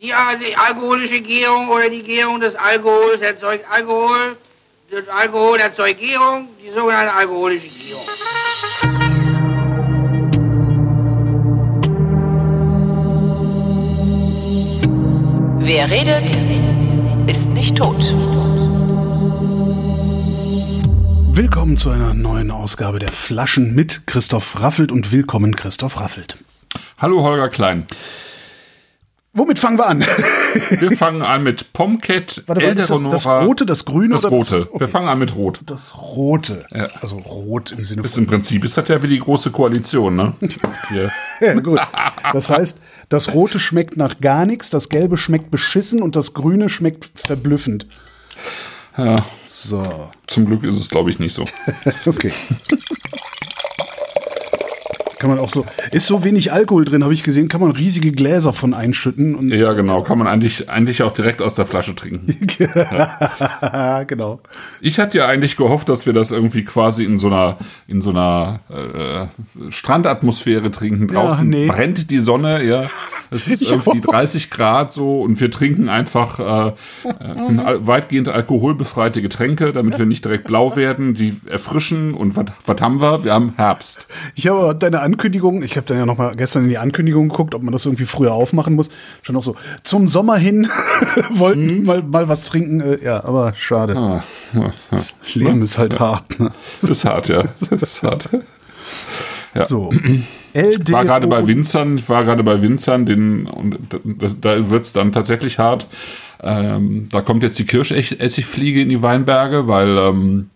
Die, äh, die alkoholische Gärung oder die Gärung des Alkohols erzeugt Alkohol. Das Alkohol erzeugt Gärung, die sogenannte alkoholische Gärung. Wer redet, ist nicht tot. Willkommen zu einer neuen Ausgabe der Flaschen mit Christoph Raffelt und willkommen Christoph Raffelt. Hallo Holger Klein. Womit fangen wir an? Wir fangen an mit Pomcat, Warte, ist das, das Rote, das Grüne Das Rote. Das, Wir fangen an mit Rot. das Rote. Ja. Also Rot im Sinne Ist von. im Prinzip ist das ja wie die große Koalition, ne? Ja, gut. Das heißt, das Rote schmeckt nach gar nichts, das Gelbe schmeckt beschissen und das Grüne schmeckt verblüffend. Ja, So, zum Glück ist es, glaube ich, nicht so. okay. Kann man auch so. Ist so wenig Alkohol drin, habe ich gesehen, kann man riesige Gläser von einschütten Ja, genau. Kann man eigentlich, eigentlich auch direkt aus der Flasche trinken. genau. Ich hatte ja eigentlich gehofft, dass wir das irgendwie quasi in so einer, in so einer äh, Strandatmosphäre trinken. Draußen nee. brennt die Sonne, ja. Es ist irgendwie auch. 30 Grad so und wir trinken einfach äh, äh, weitgehend alkoholbefreite Getränke, damit wir nicht direkt blau werden, die erfrischen und was was haben wir? Wir haben Herbst. Ich habe deine Ankündigung, ich habe dann ja noch mal gestern in die Ankündigung geguckt, ob man das irgendwie früher aufmachen muss. Schon noch so, zum Sommer hin wollten mal, mal was trinken. Äh, ja, aber schade. Ah, ja, ja. Das Leben ist halt hart. Ne? Das ist hart, ja. Das ist hart. Ja. So. Ich war gerade bei Winzern, ich war gerade bei Winzern, den, und das, da wird's dann tatsächlich hart. Ähm, da kommt jetzt die Kirschessigfliege in die Weinberge, weil ähm,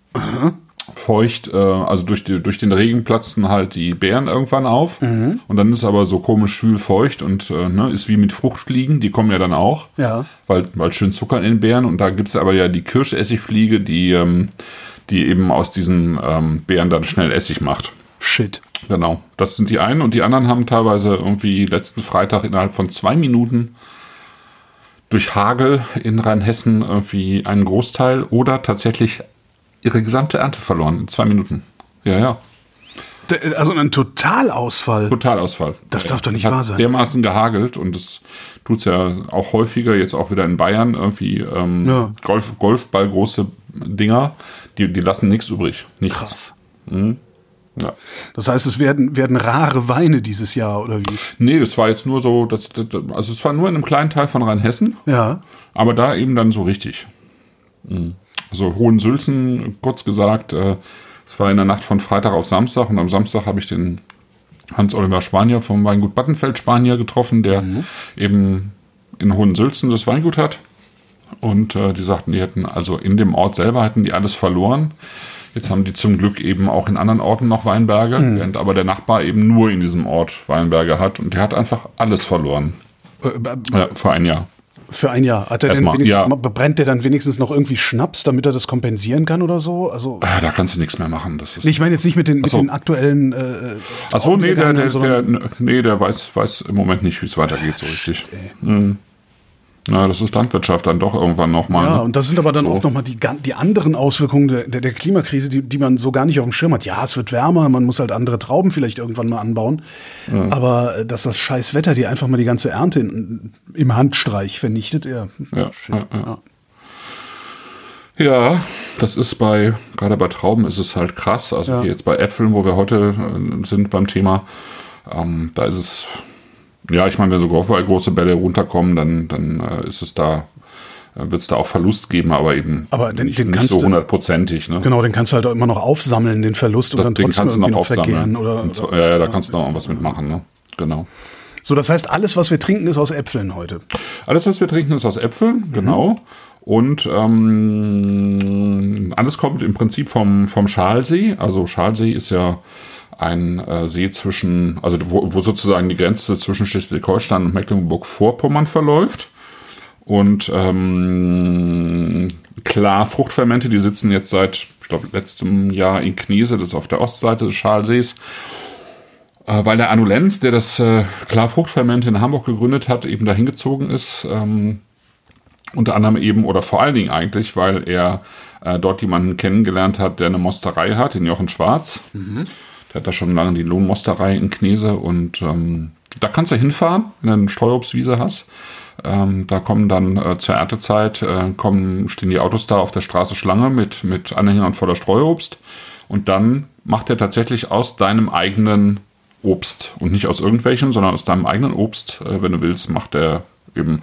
feucht, äh, also durch, die, durch den Regen platzen halt die Beeren irgendwann auf. Und dann ist aber so komisch schwül feucht und äh, ne, ist wie mit Fruchtfliegen, die kommen ja dann auch. Ja. Weil, weil schön Zucker in den Beeren. Und da gibt's aber ja die Kirschessigfliege, die, ähm, die eben aus diesen ähm, Beeren dann schnell Essig macht. Shit. Genau, das sind die einen und die anderen haben teilweise irgendwie letzten Freitag innerhalb von zwei Minuten durch Hagel in Rheinhessen irgendwie einen Großteil oder tatsächlich ihre gesamte Ernte verloren in zwei Minuten. Ja, ja, Also ein Totalausfall. Totalausfall. Das darf doch nicht Hat wahr sein. Dermaßen gehagelt und das tut's ja auch häufiger, jetzt auch wieder in Bayern irgendwie ähm, Ja. Golf, Golfball große Dinger, die, die lassen nichts übrig. Nichts. Krass. Ja. Das heißt, es werden, werden rare Weine dieses Jahr, oder wie? Nee, das war jetzt nur so, das, das, also es war nur in einem kleinen Teil von Rheinhessen. Ja. Aber da eben dann so richtig. Mhm. Also Hohensülzen, kurz gesagt, äh, es war in der Nacht von Freitag auf Samstag und am Samstag habe ich den Hans-Oliver Spanier vom Weingut Battenfeld Spanier getroffen, der eben in Hohensülzen das Weingut hat. Und äh, die sagten, die hätten also in dem Ort selber hätten die alles verloren. Jetzt haben die zum Glück eben auch in anderen Orten noch Weinberge, während aber der Nachbar eben nur in diesem Ort Weinberge hat und der hat einfach alles verloren. Äh, b- Ja, vor ein Jahr. Für ein Jahr. Hat er denn Erstmal, wenigstens, ja. brennt der dann wenigstens noch irgendwie Schnaps, damit er das kompensieren kann oder so? Also, Ah, Da kannst du nichts mehr machen. Das ist ich meine jetzt nicht mit den, mit so. den aktuellen. Äh, Ach so, nee, der, der, der, nee, der weiß, weiß im Moment nicht, wie es weitergeht so richtig. Mhm. Na, das ist Landwirtschaft dann doch irgendwann nochmal. Ja, ne? und das sind aber dann So. auch nochmal die, die anderen Auswirkungen der, der, der Klimakrise, die, die man so gar nicht auf dem Schirm hat. Ja, es wird wärmer, man muss halt andere Trauben vielleicht irgendwann mal anbauen. Aber äh, dass das scheiß Wetter dir einfach mal die ganze Ernte in, im Handstreich vernichtet, ja. Ja, ja, ja. Ja, das ist bei, gerade bei Trauben ist es halt krass. Also Ja. jetzt bei Äpfeln, wo wir heute äh, sind beim Thema, ähm, da ist es, ja, ich meine, wenn so überall große Bälle runterkommen, dann, dann äh, ist es da, äh, wird es da auch Verlust geben, aber eben Aber den- nicht, den nicht so hundertprozentig. Ne? Genau, den kannst du halt auch immer noch aufsammeln, den Verlust, und Das dann Ding trotzdem kannst du irgendwie noch noch aufsammeln. Oder, Und so, oder, ja, ja, da kannst du noch irgendwas mitmachen, ne? Genau. So, das heißt, alles, was wir trinken, ist aus Äpfeln heute. Alles, was wir trinken, ist aus Äpfeln, genau. Und ähm, alles kommt im Prinzip vom, vom Schalsee. Also Schalsee ist ja ein äh, See zwischen, also wo, wo sozusagen die Grenze zwischen Schleswig-Holstein und Mecklenburg-Vorpommern verläuft. Und ähm, klar, Fruchtfermente, die sitzen jetzt seit, ich glaube, letztem Jahr in Knese, das ist auf der Ostseite des Schalsees. Äh, weil der Anulenz, der das äh, klar in Hamburg gegründet hat, eben dahin gezogen ist. Ähm, unter anderem eben, oder vor allen Dingen eigentlich, weil er äh, dort jemanden kennengelernt hat, der eine Mosterei hat, den Jochen Schwarz. Der hat da schon lange die Lohnmosterei in Knese und ähm, da kannst du hinfahren, wenn du eine Steuerobstwiese hast. Ähm, da kommen dann äh, zur Erntezeit, äh, kommen, stehen die Autos da auf der Straße Schlange mit, mit Anhängern voller Streuobst. Und dann macht er tatsächlich aus deinem eigenen Obst und nicht aus irgendwelchen, sondern aus deinem eigenen Obst, äh, wenn du willst, macht er eben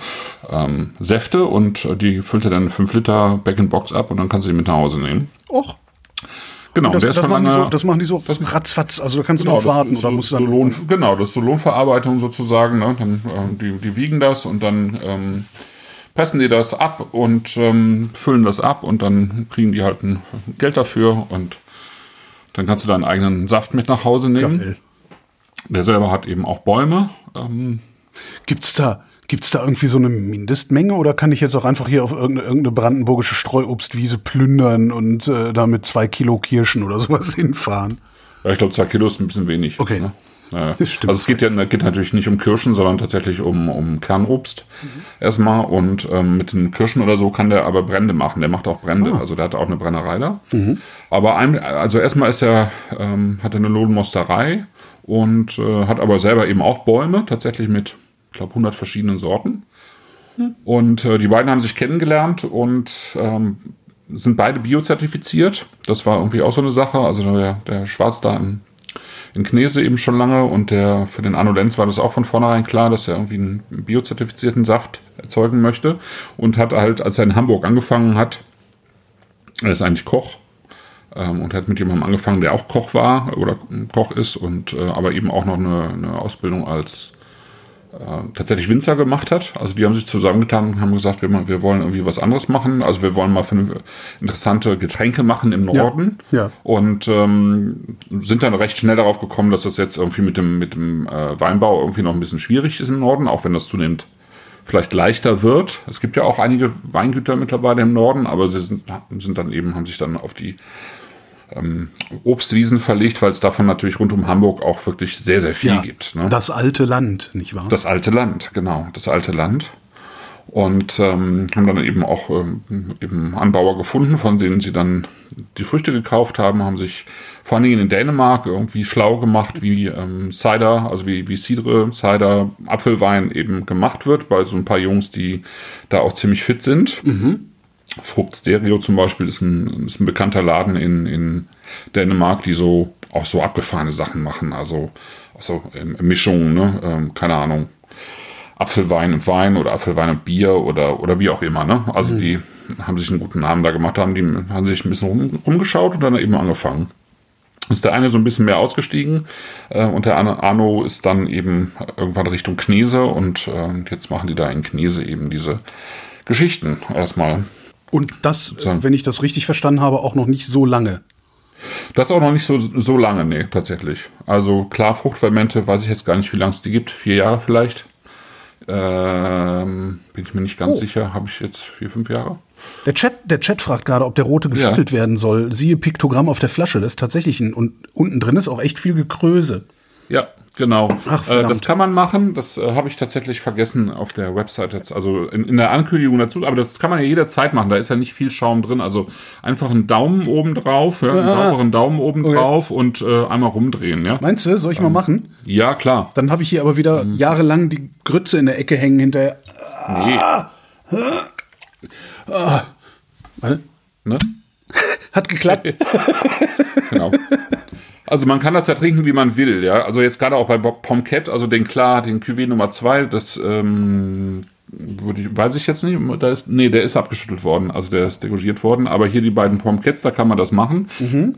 ähm, Säfte und äh, die füllt er dann 5 Liter Back-in-Box ab und dann kannst du die mit nach Hause nehmen. Och. Genau, Das, der ist das, schon machen die lange. so, das machen die so ratzfatz. Also da kannst du Genau, drauf warten das ist oder so, musst so dann Lohn, genau, das ist so Lohnverarbeitung sozusagen. Ne? Dann, ähm, die, die wiegen das und dann ähm, pressen die das ab und ähm, füllen das ab und dann kriegen die halt ein Geld dafür und dann kannst du deinen eigenen Saft mit nach Hause nehmen. Geil. Der selber hat eben auch Bäume. Ähm, Gibt's da, gibt's da irgendwie so eine Mindestmenge oder kann ich jetzt auch einfach hier auf irgendeine, irgendeine brandenburgische Streuobstwiese plündern und äh, da mit zwei Kilo Kirschen oder sowas hinfahren? ja, ich glaube, zwei Kilo ist ein bisschen wenig. Okay. Jetzt, ne? Ja. Das stimmt. Also es geht ja geht natürlich nicht um Kirschen, sondern tatsächlich um, um Kernobst erstmal. Und ähm, mit den Kirschen oder so kann der aber Brände machen. Der macht auch Brände. Also der hat auch eine Brennerei da. Aber ein, also erstmal ist er, ähm, hat er eine Lohnmosterei und äh, hat aber selber eben auch Bäume, tatsächlich mit, glaube, 100 verschiedenen Sorten. Und äh, die beiden haben sich kennengelernt und ähm, sind beide biozertifiziert. Das war irgendwie auch so eine Sache. Also der, der Schwarz da in, in Knese eben schon lange und der für den Lenz war das auch von vornherein klar, dass er irgendwie einen biozertifizierten Saft erzeugen möchte und hat halt, als er in Hamburg angefangen hat, er ist eigentlich Koch ähm, und hat mit jemandem angefangen, der auch Koch war oder Koch ist und äh, aber eben auch noch eine, eine Ausbildung als tatsächlich Winzer gemacht hat. Also die haben sich zusammengetan und haben gesagt, wir, wir wollen irgendwie was anderes machen. Also wir wollen mal eine interessante Getränke machen im Norden. ja. Und ähm, sind dann recht schnell darauf gekommen, dass das jetzt irgendwie mit dem, mit dem äh, Weinbau irgendwie noch ein bisschen schwierig ist im Norden, auch wenn das zunehmend vielleicht leichter wird. Es gibt ja auch einige Weingüter mittlerweile im Norden, aber sie sind, sind dann eben, haben sich dann auf die ähm, Obstwiesen verlegt, weil es davon natürlich rund um Hamburg auch wirklich sehr, sehr viel gibt. Ne? Das alte Land, nicht wahr? Das alte Land, genau, das alte Land. Und ähm, haben dann eben auch ähm, eben Anbauer gefunden, von denen sie dann die Früchte gekauft haben, haben sich vor allen Dingen in Dänemark irgendwie schlau gemacht, wie ähm, Cider, also wie, wie Cidre, Cider, Apfelwein eben gemacht wird, bei so ein paar Jungs, die da auch ziemlich fit sind. Frucht Stereo zum Beispiel ist ein, ist ein bekannter Laden in, in Dänemark, die so auch so abgefahrene Sachen machen, also, also ähm, Mischungen, ne? ähm, keine Ahnung. Apfelwein und Wein oder Apfelwein und Bier oder, oder wie auch immer. Ne? Also die haben sich einen guten Namen da gemacht, haben die haben sich ein bisschen rum, rumgeschaut und dann eben angefangen. Ist der eine so ein bisschen mehr ausgestiegen äh, und der andere Arno ist dann eben irgendwann Richtung Knese und äh, jetzt machen die da in Knese eben diese Geschichten erstmal. Und das, äh, wenn ich das richtig verstanden habe, auch noch nicht so lange. Das auch noch nicht so, so lange, nee, tatsächlich. Also klar, Fruchtfermente, weiß ich jetzt gar nicht, wie lange es die gibt. Vier Jahre vielleicht. Ähm, bin ich mir nicht ganz Oh. sicher. Habe ich jetzt vier, fünf Jahre? Der Chat, der Chat fragt gerade, ob der rote geschüttelt werden soll. Siehe Piktogramm auf der Flasche. Das ist tatsächlich ein, und unten drin ist auch echt viel Gekröse. Ja, genau. Ach, äh, das kann man machen. Das äh, habe ich tatsächlich vergessen auf der Website jetzt. Also in, in der Ankündigung dazu. Aber das kann man ja jederzeit machen. Da ist ja nicht viel Schaum drin. Also einfach einen Daumen oben drauf, ja, einen sauberen Daumen oben Okay. drauf und äh, einmal rumdrehen. Ja, Meinst du, soll ich mal machen? ja klar. Dann habe ich hier aber wieder Mhm. jahrelang die Grütze in der Ecke hängen hinterher. Nee. Warte. Ne? Hat geklappt. Genau. Also man kann das ja trinken, wie man will, ja. Also jetzt gerade auch bei Pomquet, also den klar, den Cuvée Nummer 2, das ähm, ich, weiß ich jetzt nicht, da ist, nee, der ist abgeschüttelt worden, also der ist degorgiert worden, aber hier die beiden Pomquets, da kann man das machen.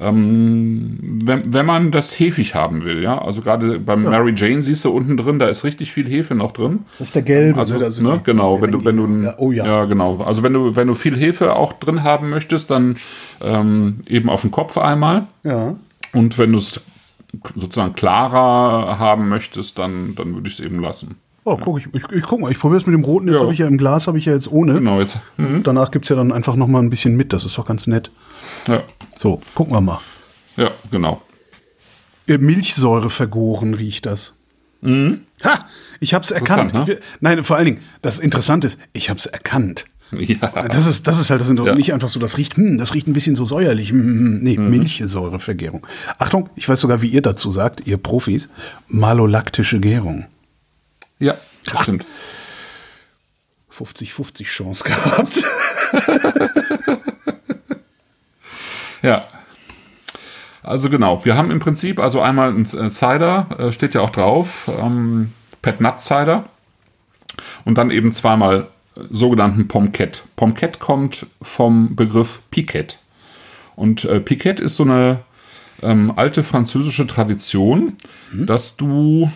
Ähm, wenn, wenn man das hefig haben will, ja. Also gerade beim Mary Jane siehst du unten drin, da ist richtig viel Hefe noch drin. Das ist der gelbe. Also, ne? Da sind ne, genau, wenn du, wenn du, Ja, oh ja. genau. Also wenn du, wenn du viel Hefe auch drin haben möchtest, dann ähm, eben auf den Kopf einmal. Ja. Und wenn du es sozusagen klarer haben möchtest, dann, dann würde ich es eben lassen. Oh, guck ich, ich, ich guck mal, ich probiere es mit dem roten. Jetzt Ja. habe ich ja im Glas, habe ich ja jetzt ohne. Genau, jetzt. Mhm. Danach gibt es ja dann einfach noch mal ein bisschen mit. Das ist doch ganz nett. Ja, So, gucken wir mal. ja, genau. Äh, Milchsäure vergoren riecht das. Ha! Ich habe es erkannt. Mhm. Ne? Nein, vor allen Dingen, das Interessante ist, ich habe es erkannt. Ja. Das ist, das ist halt das Interessante. Ja. Nicht einfach so, das riecht, hm, das riecht ein bisschen so säuerlich. Hm, hm, nee, Mhm. Milchsäurevergärung. Achtung, ich weiß sogar, wie ihr dazu sagt, ihr Profis. Malolaktische Gärung. Ja, das stimmt. 50-50 Chance gehabt. Ja. Also genau, wir haben im Prinzip also einmal ein äh, Cider, äh, steht ja auch drauf, ähm, Pet Nut Cider und dann eben zweimal sogenannten Pomquet. Pomquet kommt vom Begriff Piquet. Und äh, Piquet ist so eine ähm, alte französische Tradition, dass du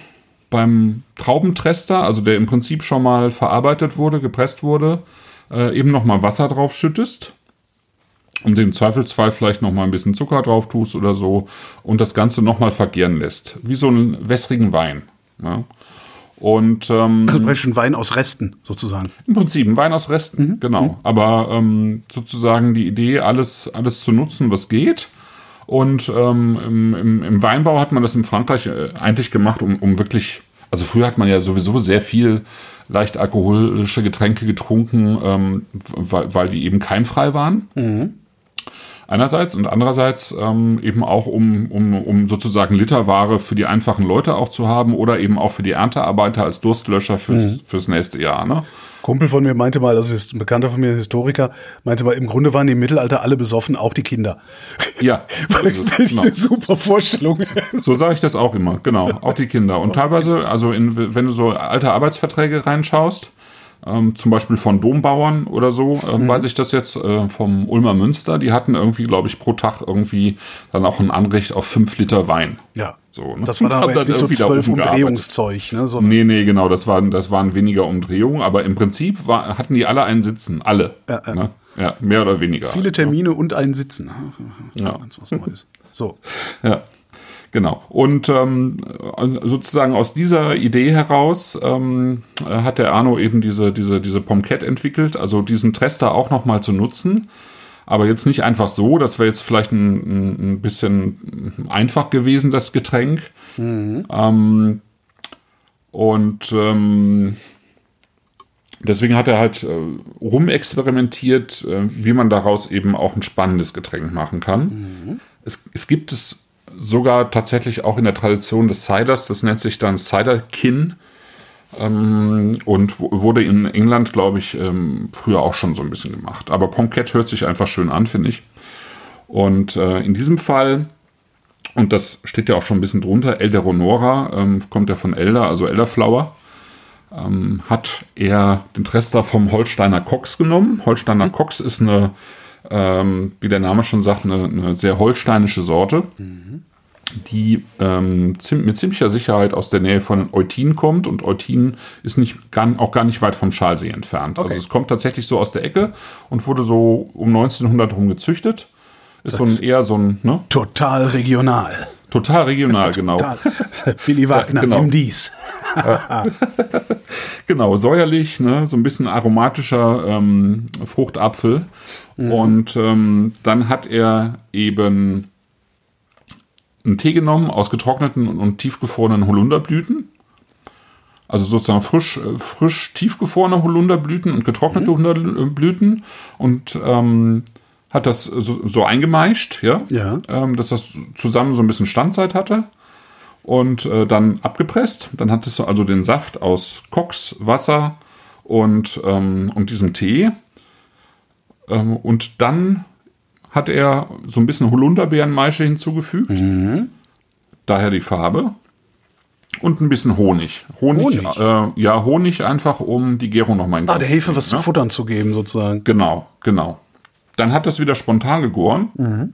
beim Traubentrester, also der im Prinzip schon mal verarbeitet wurde, gepresst wurde, äh, eben nochmal Wasser drauf schüttest und im Zweifelsfall vielleicht noch mal ein bisschen Zucker drauf tust oder so und das Ganze noch mal vergären lässt, wie so einen wässrigen Wein. Ja. Und ähm, Also praktisch ein Wein aus Resten, sozusagen. im Prinzip ein Wein aus Resten, genau. Aber ähm, sozusagen die Idee, alles, alles zu nutzen, was geht. Und ähm, im, im, Weinbau hat man das in Frankreich äh, eigentlich gemacht, um, um wirklich, also früher hat man ja sowieso sehr viel leicht alkoholische Getränke getrunken, ähm, weil, weil die eben keimfrei waren. Einerseits und andererseits ähm, eben auch, um, um, um sozusagen Literware für die einfachen Leute auch zu haben oder eben auch für die Erntearbeiter als Durstlöscher fürs, fürs nächste Jahr. Ne? Kumpel von mir meinte mal, also ist ein Bekannter von mir, ein Historiker, meinte mal, im Grunde waren die im Mittelalter alle besoffen, auch die Kinder. Ja, Weil ich genau. eine super Vorstellung. so sage ich das auch immer, genau. Auch die Kinder. Und teilweise, also in, wenn du so alte Arbeitsverträge reinschaust, ähm, zum Beispiel von Dombauern oder so, ähm, weiß ich das jetzt äh, vom Ulmer Münster, die hatten irgendwie, glaube ich, pro Tag irgendwie dann auch ein Anrecht auf fünf Liter Wein. Ja. So, ne? Das war dann aber jetzt nicht so zwölf. Umdrehungszeug, ne? sondern Nee, nee, genau, das waren, das waren weniger Umdrehungen, aber im Prinzip war, hatten die alle einen Sitzen, alle. Ja, ja. Ne? ja mehr oder weniger. viele Termine und ein Sitzen. Ja. Ganz was Neues. So. Ja, genau. Und ähm, sozusagen aus dieser Idee heraus ähm, äh, hat der Arno eben diese, diese, diese Pomquet entwickelt, also diesen Trester auch nochmal zu nutzen. Aber jetzt nicht einfach so, das wäre jetzt vielleicht ein, ein- bisschen einfach gewesen, das Getränk. Ähm, und ähm, deswegen hat er halt äh, rumexperimentiert, äh, wie man daraus eben auch ein spannendes Getränk machen kann. Es, es gibt es sogar tatsächlich auch in der Tradition des Ciders, das nennt sich dann Cider-Kin ähm, und wurde in England, glaube ich, ähm, früher auch schon so ein bisschen gemacht. Aber Pomquet hört sich einfach schön an, finde ich. Und äh, in diesem Fall, und das steht ja auch schon ein bisschen drunter, Elderonora, ähm, kommt ja von Elder, also Elderflower, ähm, hat er den Trester vom Holsteiner Cox genommen. Holsteiner Cox ist eine, ähm, wie der Name schon sagt, eine, eine sehr holsteinische Sorte, die ähm, mit ziemlicher Sicherheit aus der Nähe von Eutin kommt. Und Eutin ist nicht, gar, auch gar nicht weit vom Schalsee entfernt. Okay. Also es kommt tatsächlich so aus der Ecke und wurde so um 1900 rum gezüchtet. Ist so ein, eher so ein, ne? Total regional. Total regional, genau. Total. Billy Wagner genau. im Dies. Genau, säuerlich, ne, so ein bisschen aromatischer ähm, Fruchtapfel. Und ähm, dann hat er eben einen Tee genommen aus getrockneten und tiefgefrorenen Holunderblüten. Also sozusagen frisch, äh, frisch tiefgefrorene Holunderblüten und getrocknete Holunderblüten und ähm, hat das so, so eingemeischt, ja, Ja. Ähm, dass das zusammen so ein bisschen Standzeit hatte und äh, dann abgepresst. Dann hattest du also den Saft aus Koks, Wasser und, ähm, und diesem Tee. Ähm, und dann hat er so ein bisschen Holunderbeerenmaische hinzugefügt. Daher die Farbe. Und ein bisschen Honig. Honig, Honig? Äh, ja, Honig einfach, um die Gärung nochmal in Ah, der zu Hefe was zu ne? futtern zu geben, sozusagen. Genau, genau. Dann hat das wieder spontan gegoren.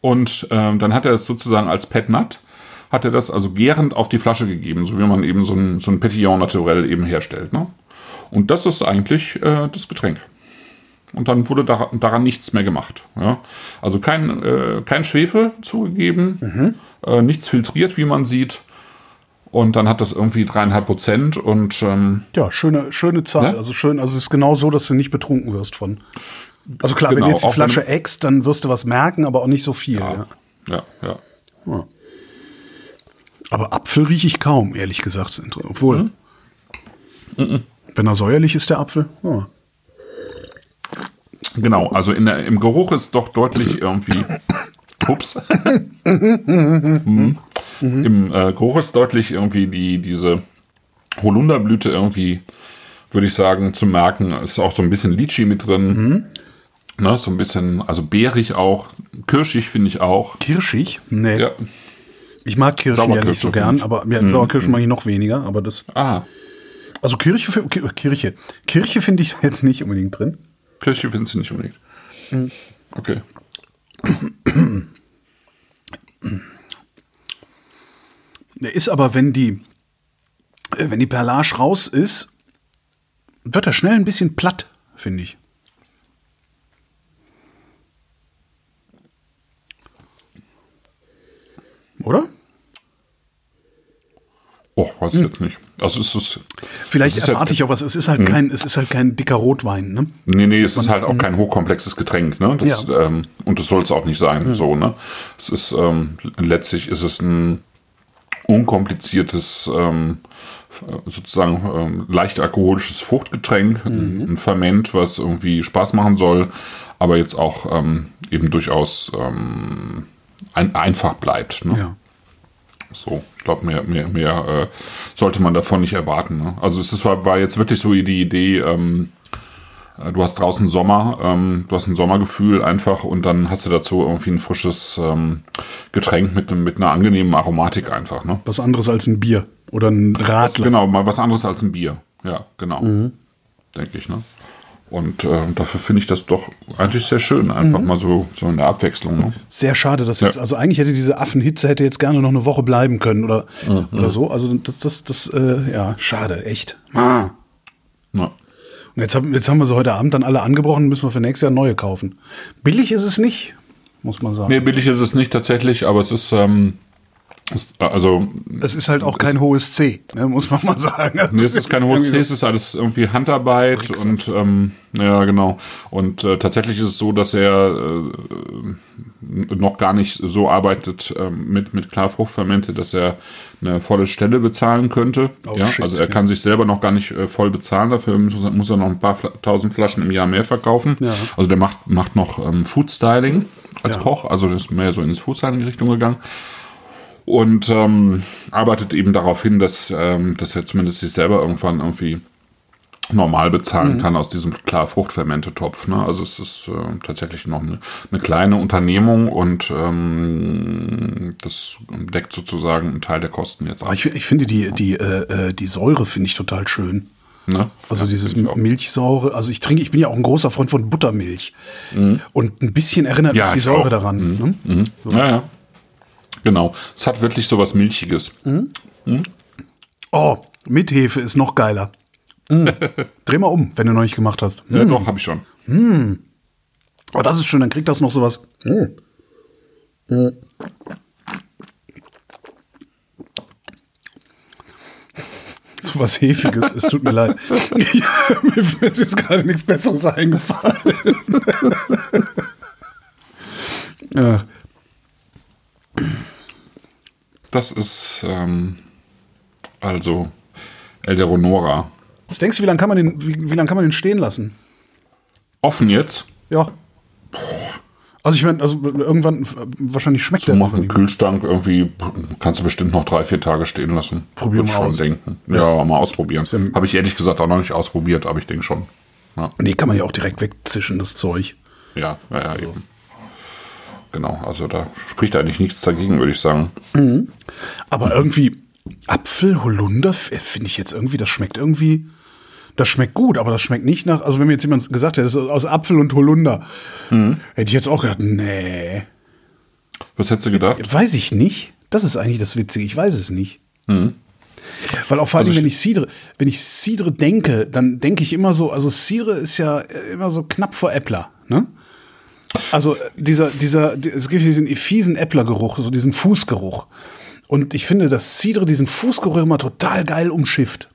Und ähm, dann hat er es sozusagen als Pet Nut, hat er das also gärend auf die Flasche gegeben, so wie man eben so ein, so ein Petillon naturell eben herstellt. Ne? Und das ist eigentlich äh, das Getränk. Und dann wurde da, daran nichts mehr gemacht. Ja? Also kein, äh, kein Schwefel zugegeben, äh, nichts filtriert, wie man sieht. Und dann hat das irgendwie dreieinhalb Prozent und ähm, Ja, schöne, schöne Zahl. Ne? Also schön, also es ist genau so, dass du nicht betrunken wirst von. Also klar, wenn Genau, du jetzt die wenn- Flasche äxt, dann wirst du was merken, aber auch nicht so viel. Ja. ja, ja. Aber Apfel rieche ich kaum, ehrlich gesagt. Obwohl. Mhm. Wenn er säuerlich ist, der Apfel. Ja. Genau, also in der, im Geruch ist doch deutlich irgendwie. Ups. Mhm. Im äh, Geruch ist deutlich irgendwie die, diese Holunderblüte irgendwie würde ich sagen, zu merken. Ist auch so ein bisschen Litchi mit drin. Ne, so ein bisschen, also beerig auch. Kirschig finde ich auch. Kirschig? Nee. Ja. Ich mag Kirschen ja nicht so gern, aber ja, Sauerkirschen mag ich noch weniger, aber das. Ah, Also Kirche, Kirche. Kirche finde ich jetzt nicht unbedingt drin. Kirche findest du nicht unbedingt. Okay. Der ist aber, wenn die, äh, wenn die Perlage raus ist, wird er schnell ein bisschen platt, finde ich. Oder? Oh, weiß ich jetzt nicht. Also es ist. Vielleicht es ist erwarte ich auch was. Es ist halt kein, es ist halt kein dicker Rotwein, ne? Nee, nee, es ist halt auch kein hochkomplexes Getränk, ne? Das, Ja. ähm, und das soll es auch nicht sein, so, ne? Es ist, ähm, letztlich ist es ein unkompliziertes, ähm, sozusagen ähm, leicht alkoholisches Fruchtgetränk, ein, ein Ferment, was irgendwie Spaß machen soll, aber jetzt auch ähm, eben durchaus ähm, ein, einfach bleibt, ne? Ja. So, ich glaube, mehr, mehr, mehr äh, sollte man davon nicht erwarten. Ne? Also es ist, war, war jetzt wirklich so die Idee, ähm, äh, du hast draußen Sommer, ähm, du hast ein Sommergefühl einfach und dann hast du dazu irgendwie ein frisches ähm, Getränk mit, mit einer angenehmen Aromatik einfach. Ne? Was anderes als ein Bier oder ein Radler. Genau, mal was anderes als ein Bier. Ja, genau. Denke ich. Ne? Und äh, dafür finde ich das doch eigentlich sehr schön, einfach mal so, so in der Abwechslung. Ne? Sehr schade, dass Ja. jetzt, also eigentlich hätte diese Affenhitze hätte jetzt gerne noch eine Woche bleiben können oder, oder so. Also das, das, das, äh, ja, schade, echt. Ah. Ja. Und jetzt haben, jetzt haben wir sie heute Abend dann alle angebrochen, müssen wir für nächstes Jahr neue kaufen. Billig ist es nicht, muss man sagen. Nee, billig ist es nicht tatsächlich, aber es ist, ähm, ist also Es ist halt auch kein hohes C, ne, muss man mal sagen. Nee, es ist kein hohes C, es ist alles irgendwie Handarbeit und ähm, ja, genau. Und äh, tatsächlich ist es so, dass er äh, noch gar nicht so arbeitet ähm, mit, mit Klarfruchtfermente, dass er eine volle Stelle bezahlen könnte. Oh, ja, shit. also er kann sich selber noch gar nicht äh, voll bezahlen, dafür muss, muss er noch ein paar tausend Flaschen im Jahr mehr verkaufen. Ja. Also der macht, macht noch ähm, Food Styling als Ja. Koch, also der ist mehr so ins Food Styling Richtung gegangen und ähm, arbeitet eben darauf hin, dass, ähm, dass er zumindest sich selber irgendwann irgendwie normal bezahlen kann aus diesem klar Fruchtfermente-Topf. Ne? Also es ist äh, tatsächlich noch eine, eine kleine Unternehmung und ähm, das deckt sozusagen einen Teil der Kosten jetzt ab. Ich, ich finde die, die, äh, äh, die Säure finde ich total schön. Ne? Also Ja, dieses. Milchsäure, also ich trinke, ich bin ja auch ein großer Freund von Buttermilch. Und ein bisschen erinnert Mhm. Ja, mich die Säure auch. Mhm. daran. Ne? Ja, ja. Genau. Es hat wirklich so was Milchiges. Oh, mit Hefe ist noch geiler. Mm. Dreh mal um, wenn du noch nicht gemacht hast. Ja, doch, habe ich schon. Oh, das ist schön, dann kriegt das noch sowas. Mm. Mm. So was Hefiges, es tut mir leid. mir ist jetzt gerade nichts Besseres eingefallen. ja. Das ist ähm, also Elderonora. Was denkst du, wie lange kann, man den- wie, wie lang kann man den stehen lassen? Offen jetzt. Ja. Also ich meine, also irgendwann wahrscheinlich schmeckt der Machen. Kühlschrank irgendwie kannst du bestimmt noch drei, vier Tage stehen lassen. Probier Würd mal schon aus. denken. Ja, mal ausprobieren. Habe ich ehrlich gesagt auch noch nicht ausprobiert, aber ich denke schon. Ja, Nee, kann man ja auch direkt wegzischen, das Zeug. ja, ja, ja eben. Genau, also da spricht eigentlich nichts dagegen, würde ich sagen. Aber irgendwie Apfel, Holunder, f- finde ich jetzt irgendwie, das schmeckt irgendwie, das schmeckt gut, aber das schmeckt nicht nach, also wenn mir jetzt jemand gesagt hätte, das ist aus Apfel und Holunder, hätte ich jetzt auch gedacht, nee, Was hättest du gedacht? weiß ich nicht. Das ist eigentlich das Witzige, ich weiß es nicht. Weil auch vor allem, Also wenn ich Cidre, wenn ich Cidre denke, dann denke ich immer so, also Cidre ist ja äh, immer so knapp vor Äppler, ne? Also dieser, dieser, die- es gibt diesen fiesen Äpplergeruch, so diesen Fußgeruch. Und ich finde, dass Cidre diesen Fußgeruch immer total geil umschifft.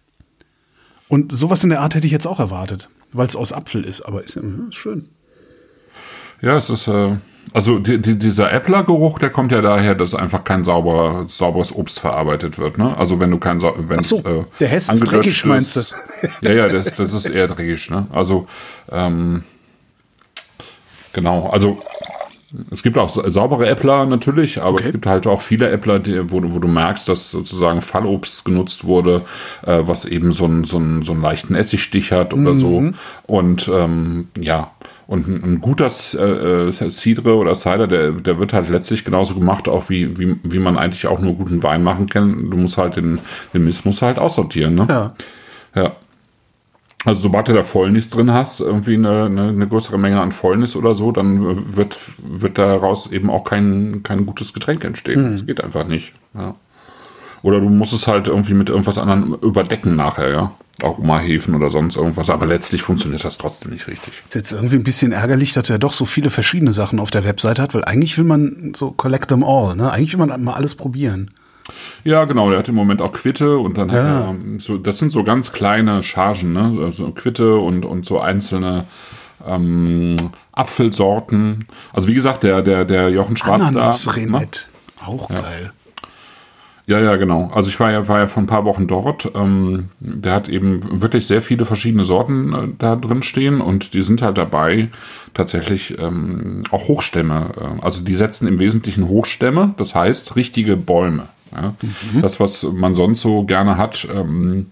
Und sowas in der Art hätte ich jetzt auch erwartet, weil es aus Apfel ist, aber ist, ja, ist schön. Ja, es ist, äh, also die, die, dieser Äpplergeruch, der kommt ja daher, dass einfach kein sauberer, sauberes Obst verarbeitet wird. Ne? Also wenn du kein, sau- wenn so, äh, der Hess ist dreckig, meinst du? ist- Ja, ja, das, das ist eher dreckig. Ne? Also ähm, genau, also Es gibt auch sa- saubere Äppler natürlich, aber Okay. es gibt halt auch viele Äppler, die, wo, du- wo du merkst, dass sozusagen Fallobst genutzt wurde, äh, was eben so, einen so, einen so einen leichten Essigstich hat oder so. Und ähm, ja, und ein, ein guter äh, äh, Cidre oder Cider, der, der wird halt letztlich genauso gemacht, auch wie, wie, wie man eigentlich auch nur guten Wein machen kann. Du musst halt den, den Mist musst halt aussortieren, ne? Ja. Ja. Also sobald du da Fäulnis drin hast, irgendwie eine, eine, eine größere Menge an Fäulnis oder so, dann wird, wird daraus eben auch kein, kein gutes Getränk entstehen. Das geht einfach nicht. Ja. Oder du musst es halt irgendwie mit irgendwas anderem überdecken nachher, ja. Auch Oma-Hefen oder sonst irgendwas. Aber letztlich funktioniert das trotzdem nicht richtig. Ist jetzt irgendwie ein bisschen ärgerlich, dass er doch so viele verschiedene Sachen auf der Webseite hat, weil eigentlich will man so collect them all, ne? Eigentlich will man mal alles probieren. Ja, genau, der hat im Moment auch Quitte und dann Ja. hat er ähm, so, das sind so ganz kleine Chargen, ne? Also Quitte und, und so einzelne ähm, Apfelsorten. Also wie gesagt, der, der, der Jochen Schwarz da. Ananas ne? Auch geil. Ja, ja, genau. Also ich war ja, war ja vor ein paar Wochen dort. Ähm, der hat eben wirklich sehr viele verschiedene Sorten äh, da drin stehen und die sind halt dabei, tatsächlich ähm, auch Hochstämme. Äh, also die setzen im Wesentlichen Hochstämme, das heißt richtige Bäume. Ja? Das, was man sonst so gerne hat, ähm,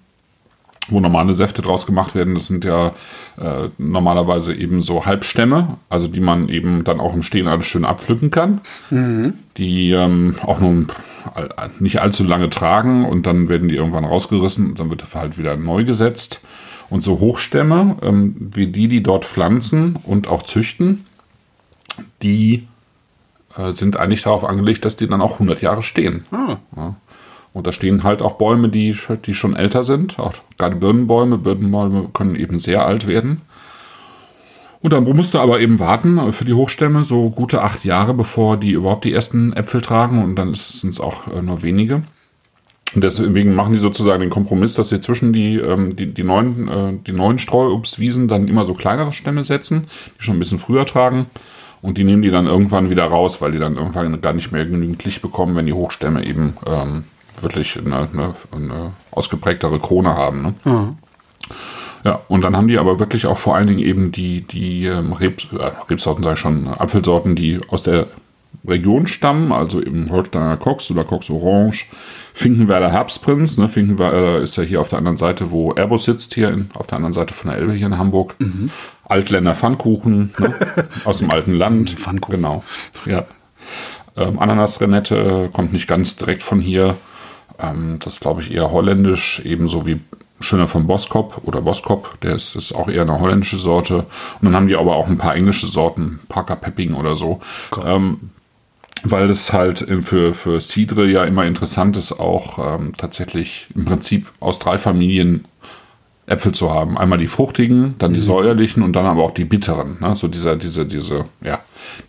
wo normale Säfte draus gemacht werden, das sind ja äh, normalerweise eben so Halbstämme, also die man eben dann auch im Stehen alles schön abpflücken kann, die ähm, auch all- nicht allzu lange tragen und dann werden die irgendwann rausgerissen und dann wird halt wieder neu gesetzt. Und so Hochstämme, ähm, wie die, die dort pflanzen und auch züchten, die äh, sind eigentlich darauf angelegt, dass die dann auch 100 Jahre stehen. Ah. Ja. Und da stehen halt auch Bäume, die, die schon älter sind, auch gerade Birnenbäume. Birnenbäume können eben sehr alt werden. Und dann musst du aber eben warten für die Hochstämme so gute acht Jahre, bevor die überhaupt die ersten Äpfel tragen. Und dann sind es auch äh, nur wenige. Und deswegen machen die sozusagen den Kompromiss, dass sie zwischen die, ähm, die, die, neuen, äh, die neuen Streuobstwiesen dann immer so kleinere Stämme setzen, die schon ein bisschen früher tragen. Und die nehmen die dann irgendwann wieder raus, weil die dann irgendwann gar nicht mehr genügend Licht bekommen, wenn die Hochstämme eben ähm, wirklich eine, eine, eine ausgeprägtere Krone haben. Ne? Ja, und dann haben die aber wirklich auch vor allen Dingen eben die, die ähm, Rebs, äh, Rebsorten, sage ich schon, Apfelsorten, die aus der Region stammen, also eben Holsteiner Cox oder Cox Orange, Finkenwerder Herbstprinz. Ne? Finkenwerder ist ja hier auf der anderen Seite, wo Airbus sitzt, hier in, auf der anderen Seite von der Elbe hier in Hamburg. Altländer Pfannkuchen ne? aus dem alten Land. Pfannkuchen. Genau, ja. Ähm, Ananas-Renette kommt nicht ganz direkt von hier. Ähm, das glaube ich eher holländisch, ebenso wie Schöner von Boskop oder Boskop, der ist, ist auch eher eine holländische Sorte. Und dann haben die aber auch ein paar englische Sorten, Parker Pepping oder so. Ähm, weil das halt im- für, für Cidre ja immer interessant ist, auch ähm, tatsächlich im Prinzip aus drei Familien Äpfel zu haben. Einmal die fruchtigen, dann die säuerlichen und dann aber auch die bitteren. Ne? So dieser, diese, diese, ja,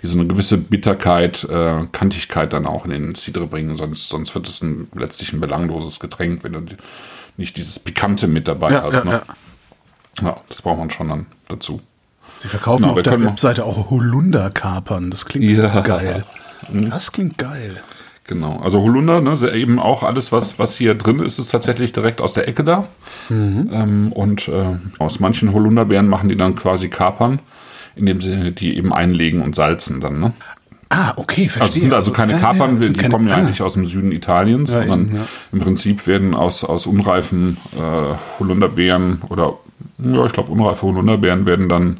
diese eine gewisse Bitterkeit, äh, Kantigkeit dann auch in den Cidre bringen, sonst, sonst wird es ein, letztlich ein belangloses Getränk, wenn du nicht dieses Pikante mit dabei Ja, hast. ja, ne? ja. ja, das braucht man schon dann dazu. Sie verkaufen Genau, auf der Webseite auch Holunderkapern. Das klingt Ja. geil. Das klingt geil. Genau, also Holunder, ne, eben auch alles, was, was hier drin ist, ist tatsächlich direkt aus der Ecke da. Ähm, und äh, aus manchen Holunderbeeren machen die dann quasi Kapern, indem sie die eben einlegen und salzen dann. Ne? Ah, okay, verstehe. Also es sind also keine ja, Kapern, das die keine- kommen ja ah. eigentlich aus dem Süden Italiens, Ja, sondern eben, ja. im Prinzip werden aus, aus unreifen äh, Holunderbeeren oder ja, ich glaube unreife Holunderbeeren werden dann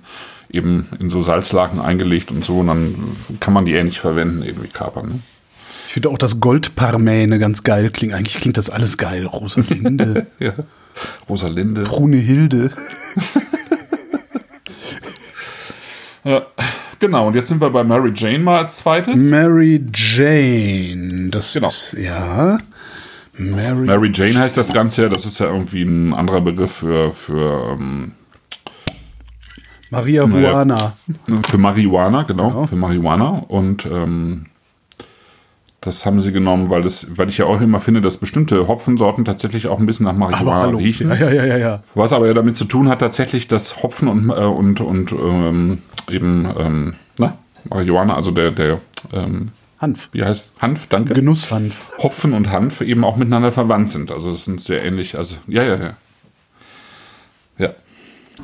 eben in so Salzlaken eingelegt und so und dann kann man die ähnlich verwenden, eben wie Kapern. Ne? Finde auch das Goldparmäne ganz geil klingt. Eigentlich klingt das alles geil. Rosalinde, Ja. Rosalinde. Brunehilde. Ja, genau, und jetzt sind wir bei Mary Jane mal als zweites. Mary Jane. Das Genau. ist, ja. Mary, Mary Jane heißt das Ganze ja, das ist ja irgendwie ein anderer Begriff für, für, ähm, Maria Naja. Buana. für Marihuana, genau, Genau. für Marihuana. Und ähm, das haben sie genommen, weil, das, weil ich ja auch immer finde, dass bestimmte Hopfensorten tatsächlich auch ein bisschen nach Marihuana riechen. Ja, ja, ja, ja, ja. Was aber ja damit zu tun hat, tatsächlich, dass Hopfen und, äh, und, und ähm, eben ähm, na, Marihuana, also der, der ähm, Hanf. wie heißt Hanf, danke. Genusshanf. Hopfen und Hanf eben auch miteinander verwandt sind. Also es sind sehr ähnlich. Also ja, ja, ja. Ja.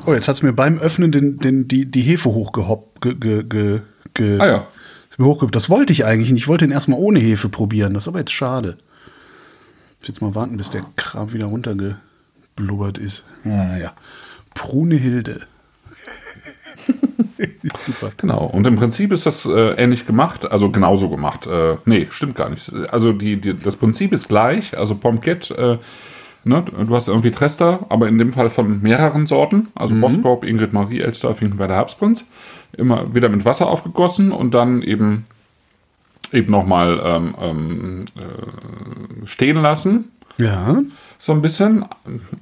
Oh, jetzt hat es mir beim Öffnen den, den, die, die Hefe hochgehoppt. Ge, ge, ge, ge, Ah ja. Ist mir hochgehoben. Das wollte ich eigentlich nicht. Ich wollte ihn erstmal ohne Hefe probieren. Das ist aber jetzt schade. Ich muss jetzt mal warten, bis der Kram wieder runtergeblubbert ist. Naja. Brunehilde. Super. Genau. Und im Prinzip ist das äh, ähnlich gemacht, also genauso gemacht. Äh, nee, stimmt gar nicht. Also die, die, das Prinzip ist gleich. Also Pomket, äh, ne, du hast irgendwie Trester, aber in dem Fall von mehreren Sorten. Also mhm. Boskop, Ingrid Marie, Elster, Finkenwerder Herbstprinz. Immer wieder mit Wasser aufgegossen und dann eben eben nochmal ähm, ähm, äh, stehen lassen. Ja so ein bisschen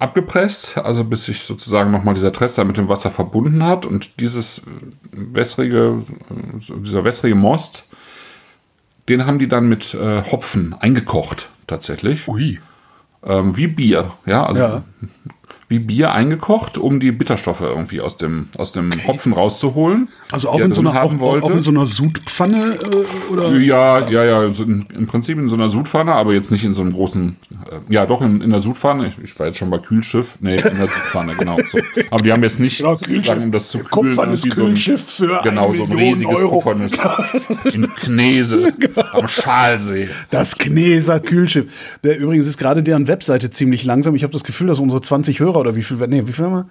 abgepresst, also bis sich sozusagen nochmal dieser Trester mit dem Wasser verbunden hat und dieses wässrige, dieser wässrige Most, den haben die dann mit äh, Hopfen eingekocht, tatsächlich. Ui. Ähm, wie Bier, ja, also ja wie Bier eingekocht, um die Bitterstoffe irgendwie aus dem, aus dem okay. Hopfen rauszuholen. Also auch in, so einer, auch, auch in so einer Sudpfanne? Äh, oder? Ja, ja, ja, so in, im Prinzip in so einer Sudpfanne, aber jetzt nicht in so einem großen, äh, ja doch in, in der Sudpfanne. Ich, ich, war jetzt schon bei Kühlschiff. Nee, in der Sudpfanne, genau. So. Aber die haben jetzt nicht, genau, um das zu kühlen, irgendwie so ein, für genau, so ein riesiges Euro. Kupfernes in Knese genau. am Schalsee. Das Kneser Kühlschiff. Der übrigens ist gerade deren Webseite ziemlich langsam. Ich habe das Gefühl, dass unsere 20 Hörer oder wie viel, nee, wie viel haben wir?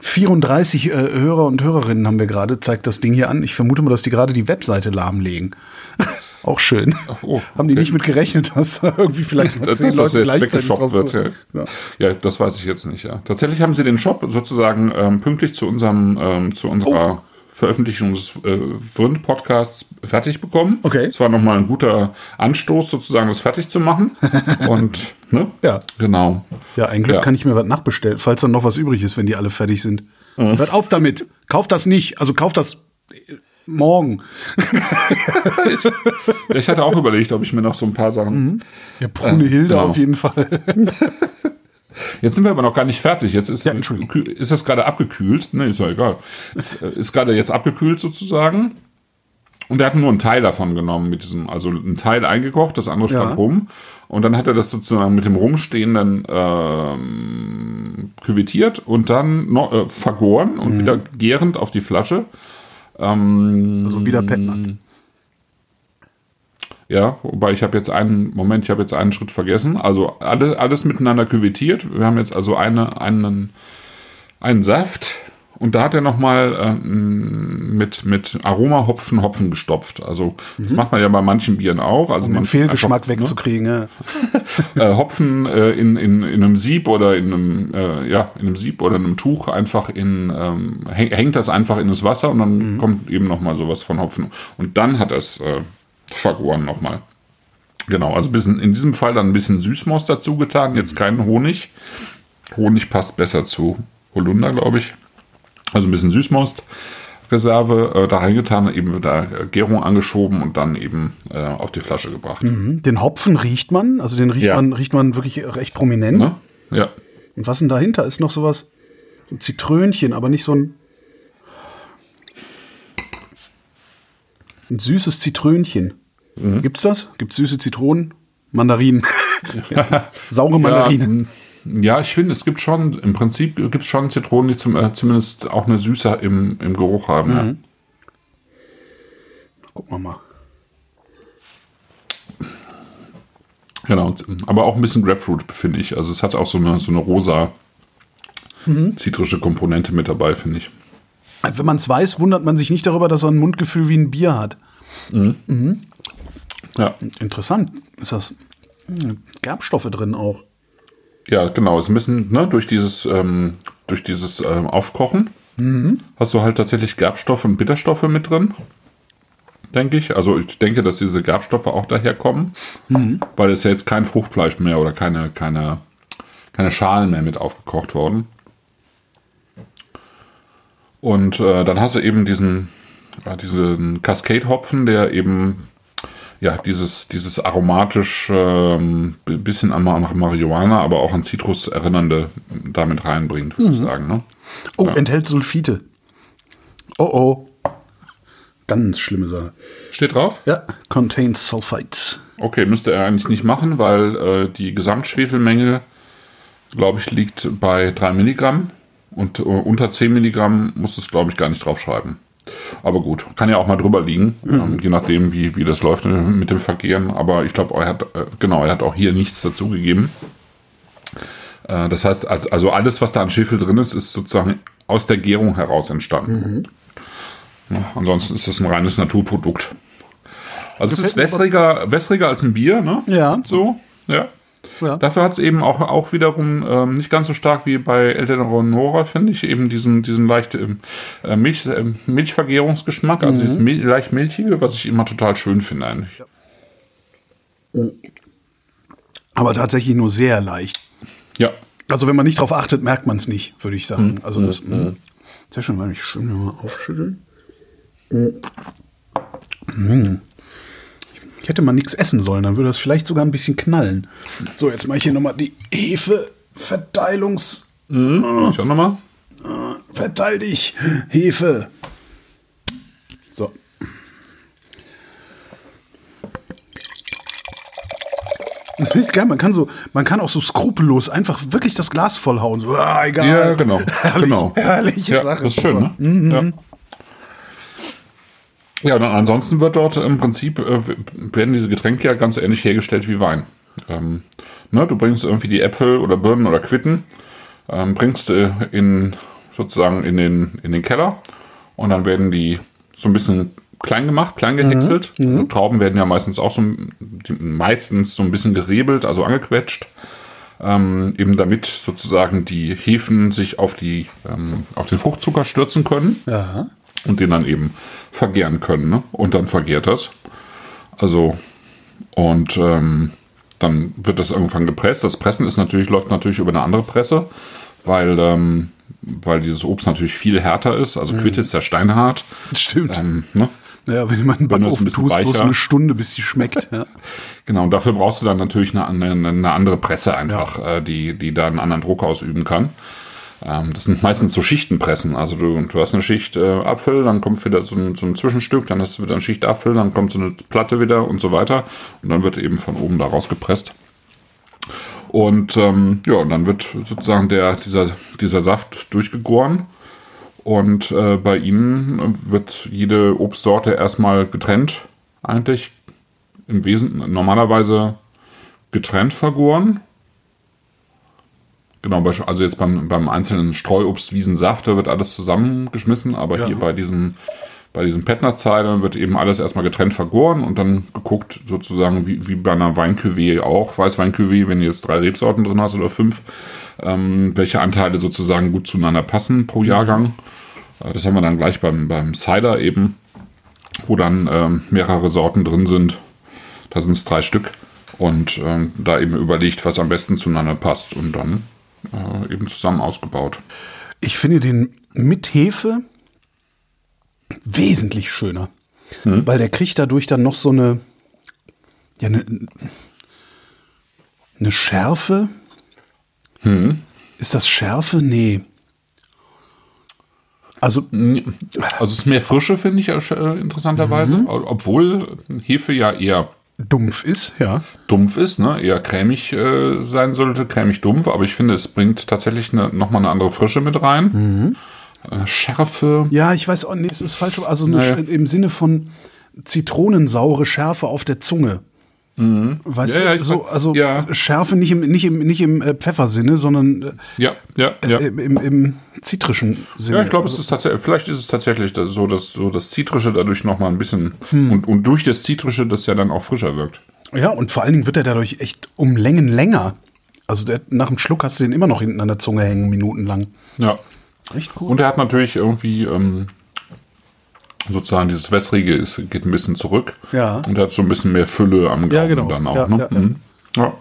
34 äh, Hörer und Hörerinnen haben wir gerade, zeigt das Ding hier an. Ich vermute mal, dass die gerade die Webseite lahmlegen. Auch schön. Oh, okay. Haben die nicht mit gerechnet, dass irgendwie vielleicht mal zehn Leute jetzt weggeshoppt wird. Ja. Ja. ja. das weiß ich jetzt nicht. Ja. Tatsächlich haben sie den Shop sozusagen ähm, pünktlich zu unserem ähm, zu unserer oh. Veröffentlichung des äh, Vrind-Podcasts fertig bekommen. Okay. Es war nochmal ein guter Anstoß, sozusagen das fertig zu machen. Und, ne? Ja. Genau. Ja, eigentlich ja. kann ich mir was nachbestellen, falls dann noch was übrig ist, wenn die alle fertig sind. Mhm. Hört auf damit. Kauft das nicht. Also kauft das morgen. ich, ich, hatte auch überlegt, ob ich mir noch so ein paar Sachen. Mhm. Ja, Brunehilde äh, genau. auf jeden Fall. Jetzt sind wir aber noch gar nicht fertig. Jetzt ist, ja, ist das gerade abgekühlt. Ne, ist ja egal. Ist, äh, ist gerade jetzt abgekühlt sozusagen. Und er hat nur einen Teil davon genommen mit diesem, also einen Teil eingekocht, das andere stand ja. rum. Und dann hat er das sozusagen mit dem rumstehenden ähm, küvettiert und dann noch, äh, vergoren und mhm. wieder gärend auf die Flasche. Ähm, also wieder Petman. Ja, wobei ich habe jetzt einen, Moment, ich habe jetzt einen Schritt vergessen. Also alle, alles miteinander küvettiert. Wir haben jetzt also eine, einen, einen Saft und da hat er nochmal ähm, mit, mit Aromahopfen Hopfen gestopft. Also das mhm. macht man ja bei manchen Bieren auch. Also um man den Fehlgeschmack einfach, ne? wegzukriegen. Ne? äh, Hopfen äh, in, in, in einem Sieb oder in einem, äh, ja, in einem Sieb oder in einem Tuch einfach in, ähm, hängt das einfach in das Wasser und dann mhm. kommt eben nochmal sowas von Hopfen. Und dann hat es äh, vergoren nochmal. Genau, also bisschen, in diesem Fall dann ein bisschen Süßmost dazu getan, jetzt keinen Honig. Honig passt besser zu Holunder, glaube ich. Also ein bisschen Süßmost. Reserve äh, da reingetan, eben wird da Gärung angeschoben und dann eben äh, auf die Flasche gebracht. Mhm. Den Hopfen riecht man, also den riecht ja. man riecht man wirklich recht prominent. Ne? Ja. Und was denn dahinter ist noch sowas? Ein Zitrönchen, aber nicht so ein ein süßes Zitrönchen. Mhm. Gibt's das? Gibt's süße Zitronen? Mandarinen. Saure Mandarinen. Ja, ja, ich finde, es gibt schon, im Prinzip gibt es schon Zitronen, die zum, äh, zumindest auch eine Süße im, im Geruch haben. Mhm. Ja. Gucken wir mal. Genau, aber auch ein bisschen Grapefruit, finde ich. Also es hat auch so eine, so eine rosa mhm. zitrische Komponente mit dabei, finde ich. Wenn man es weiß, wundert man sich nicht darüber, dass er ein Mundgefühl wie ein Bier hat. Mhm. Mhm. Ja. Interessant. Ist das hm, Gerbstoffe drin auch? Ja, genau. Es müssen ne, durch dieses, ähm, durch dieses ähm, Aufkochen mhm. hast du halt tatsächlich Gerbstoffe und Bitterstoffe mit drin. Denke ich. Also ich denke, dass diese Gerbstoffe auch daher kommen, mhm. weil es ja jetzt kein Fruchtfleisch mehr oder keine, keine, keine Schalen mehr mit aufgekocht worden. Und äh, dann hast du eben diesen, ja, diesen Cascade-Hopfen, der eben ja, dieses, dieses aromatisch ähm, bisschen an Marihuana, aber auch an Zitrus erinnernde damit reinbringt, würde mhm. ich sagen. Ne? Oh, ja. enthält Sulfite. Oh oh. Ganz schlimme Sache. Steht drauf? Ja, contains sulfites. Okay, müsste er eigentlich nicht machen, weil äh, die Gesamtschwefelmenge, glaube ich, liegt bei 3 Milligramm. Und uh, unter 10 Milligramm muss es, glaube ich, gar nicht draufschreiben. Aber gut, kann ja auch mal drüber liegen, ähm, je nachdem, wie, wie das läuft mit dem Verkehren. Aber ich glaube, er hat, äh, genau, er hat auch hier nichts dazugegeben. Äh, das heißt, also, also alles, was da an Schwefel drin ist, ist sozusagen aus der Gärung heraus entstanden. Ja, ansonsten ist es ein reines Naturprodukt. Also es ist Gefällt wässriger, wässriger als ein Bier, ne? Ja. So, ja. Ja. Dafür hat es eben auch, auch wiederum ähm, nicht ganz so stark wie bei Eldonora, finde ich, eben diesen, diesen leicht ähm, äh, Milch, äh, Milchvergärungsgeschmack, also dieses Mil leicht milchige, was ich immer total schön finde eigentlich. Aber tatsächlich nur sehr leicht. Ja. Also wenn man nicht drauf achtet, merkt man es nicht, würde ich sagen. Also das mh. sehr schön, weil ich schön mal aufschütteln. Mm. Ich hätte mal nichts essen sollen, dann würde das vielleicht sogar ein bisschen knallen. So, jetzt mache ich hier nochmal die Hefeverteilungs... Mhm. Ich auch nochmal. Verteil dich, Hefe. So. Das ist echt geil. Man kann so, man kann auch so skrupellos einfach wirklich das Glas vollhauen. So, ah, egal. Ja, genau. Herrlich, genau. herrliche Ja, Sache. das ist schön, ne? Ja. Ja, und ansonsten wird dort im Prinzip, äh, werden diese Getränke ja ganz ähnlich hergestellt wie Wein. Ähm, ne, du bringst irgendwie die Äpfel oder Birnen oder Quitten, ähm, bringst äh, in sozusagen in den, in den Keller und dann werden die so ein bisschen klein gemacht, klein gehäckselt. Also Trauben werden ja meistens auch so, meistens so ein bisschen gerebelt, also angequetscht. Ähm, eben damit sozusagen die Hefen sich auf, die, ähm, auf den Fruchtzucker stürzen können Ja. Und den dann eben vergären können. Ne? Und dann vergärt das. Also, und ähm, dann wird das irgendwann gepresst. Das Pressen ist natürlich, läuft natürlich über eine andere Presse, weil, ähm, weil dieses Obst natürlich viel härter ist. Also Quitte ist ja steinhart. Stimmt. Ähm, ne? Ja, wenn du mal einen das ein Backofen bisschen tust, bloß weicher- eine Stunde, bis sie schmeckt. Ja. Genau, und dafür brauchst du dann natürlich eine, eine, eine andere Presse einfach, äh, die, die da einen anderen Druck ausüben kann. Ähm, das sind meistens so Schichtenpressen. Also du, du hast eine Schicht äh, Apfel, dann kommt wieder so ein, so ein Zwischenstück, dann hast du wieder eine Schicht Apfel, dann kommt so eine Platte wieder und so weiter. Und dann wird eben von oben da rausgepresst. Und ähm, ja, und dann wird sozusagen der, dieser, dieser Saft durchgegoren. Und äh, bei ihnen wird jede Obstsorte erstmal getrennt, eigentlich im Wesentlichen normalerweise getrennt vergoren. Genau, also jetzt beim, beim einzelnen Streuobst, Wiesensaft, da wird alles zusammengeschmissen, aber Ja. hier bei diesen, bei diesen Petnerzeilen wird eben alles erstmal getrennt vergoren und dann geguckt, sozusagen wie, wie bei einer Weincuvée auch, Weißweincuvée, wenn du jetzt drei Rebsorten drin hast oder fünf, ähm, welche Anteile sozusagen gut zueinander passen pro Jahrgang. Äh, Das haben wir dann gleich beim, beim Cider eben, wo dann ähm, mehrere Sorten drin sind. Da sind es drei Stück. Und ähm, da eben überlegt, was am besten zueinander passt und dann äh, eben zusammen ausgebaut. Ich finde den mit Hefe wesentlich schöner. Weil der kriegt dadurch dann noch so eine, ja, eine, eine Schärfe. Ist das Schärfe? Nee. Also, Also es ist mehr Frische, finde ich äh, interessanterweise. Obwohl Hefe ja eher dumpf ist, ja. dumpf ist, ne? eher cremig äh, sein sollte, cremig dumpf, aber ich finde, es bringt tatsächlich eine, nochmal eine andere Frische mit rein. Äh, Schärfe. Ja, ich weiß auch, nee, es ist falsch. Also Naja. im Sinne von zitronensaure Schärfe auf der Zunge. Weißt Ja, ja, du, ich so, also ja. Schärfe nicht im, nicht im, nicht im äh, Pfeffersinne, sondern äh, Ja, ja, ja. im, im, im zitrischen Sinne. Ja, ich glaube, es ist tatsächlich, vielleicht ist es tatsächlich so, dass so das Zitrische dadurch nochmal ein bisschen Hm. und, und durch das Zitrische das ja dann auch frischer wirkt. Ja, und vor allen Dingen wird er dadurch echt um Längen länger. Also der, nach dem Schluck hast du den immer noch hinten an der Zunge hängen, minutenlang. Ja. Echt cool. Und er hat natürlich irgendwie ähm, sozusagen dieses Wässrige ist, geht ein bisschen zurück. Ja. Und hat so ein bisschen mehr Fülle am Gaumen Ja, genau. dann auch. Ja, ne? ja. Mhm. ja.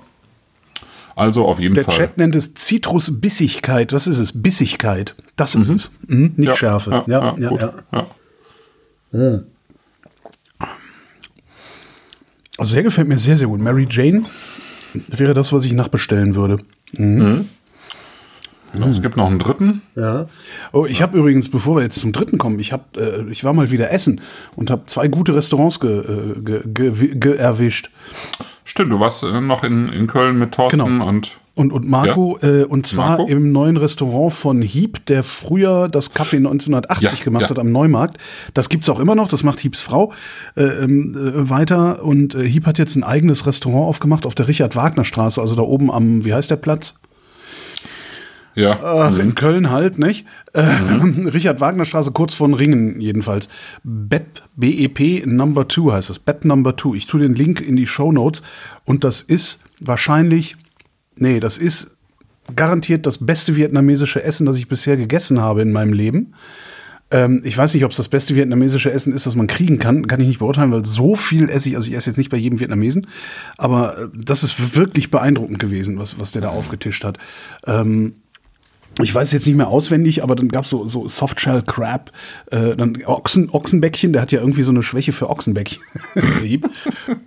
Also auf jeden der Fall. Chat nennt es Zitrusbissigkeit. Das ist es. Bissigkeit. Das ist es. Mhm, nicht ja, Schärfe. Ja, ja, ja. Also der gefällt mir sehr, sehr gut. Mary Jane wäre das, was ich nachbestellen würde. Genau, Es gibt noch einen dritten. Ja. Oh, ich habe übrigens, bevor wir jetzt zum dritten kommen, ich hab, äh, ich war mal wieder essen und habe zwei gute Restaurants ge, äh, ge, ge, ge, erwischt. Stimmt, du warst äh, noch in, in Köln mit Thorsten Genau. und Und, und Marco, Ja. äh, und zwar Marco? im neuen Restaurant von Hieb, der früher das Café 1980 Ja, gemacht ja. hat am Neumarkt. Das gibt's auch immer noch, das macht Hiebs Frau äh, ähm, äh, weiter. Und äh, Hieb hat jetzt ein eigenes Restaurant aufgemacht auf der Richard-Wagner-Straße, also da oben am, wie heißt der Platz? Ja. Ach, in Köln halt, nicht? Äh, Richard Wagner Straße, kurz von Ringen jedenfalls. BEP, BEP Number 2 heißt es. BEP Number 2. Ich tue den Link in die Show Notes und das ist wahrscheinlich, nee, das ist garantiert das beste vietnamesische Essen, das ich bisher gegessen habe in meinem Leben. Ähm, ich weiß nicht, ob es das beste vietnamesische Essen ist, das man kriegen kann. Kann ich nicht beurteilen, weil so viel esse ich. Also ich esse jetzt nicht bei jedem Vietnamesen. Aber äh, das ist wirklich beeindruckend gewesen, was, was der da aufgetischt hat. Ähm, ich weiß es jetzt nicht mehr auswendig, aber dann gab es so, so Softshell Crab, äh, dann Ochsen, Ochsenbäckchen, der hat ja irgendwie so eine Schwäche für Ochsenbäckchen.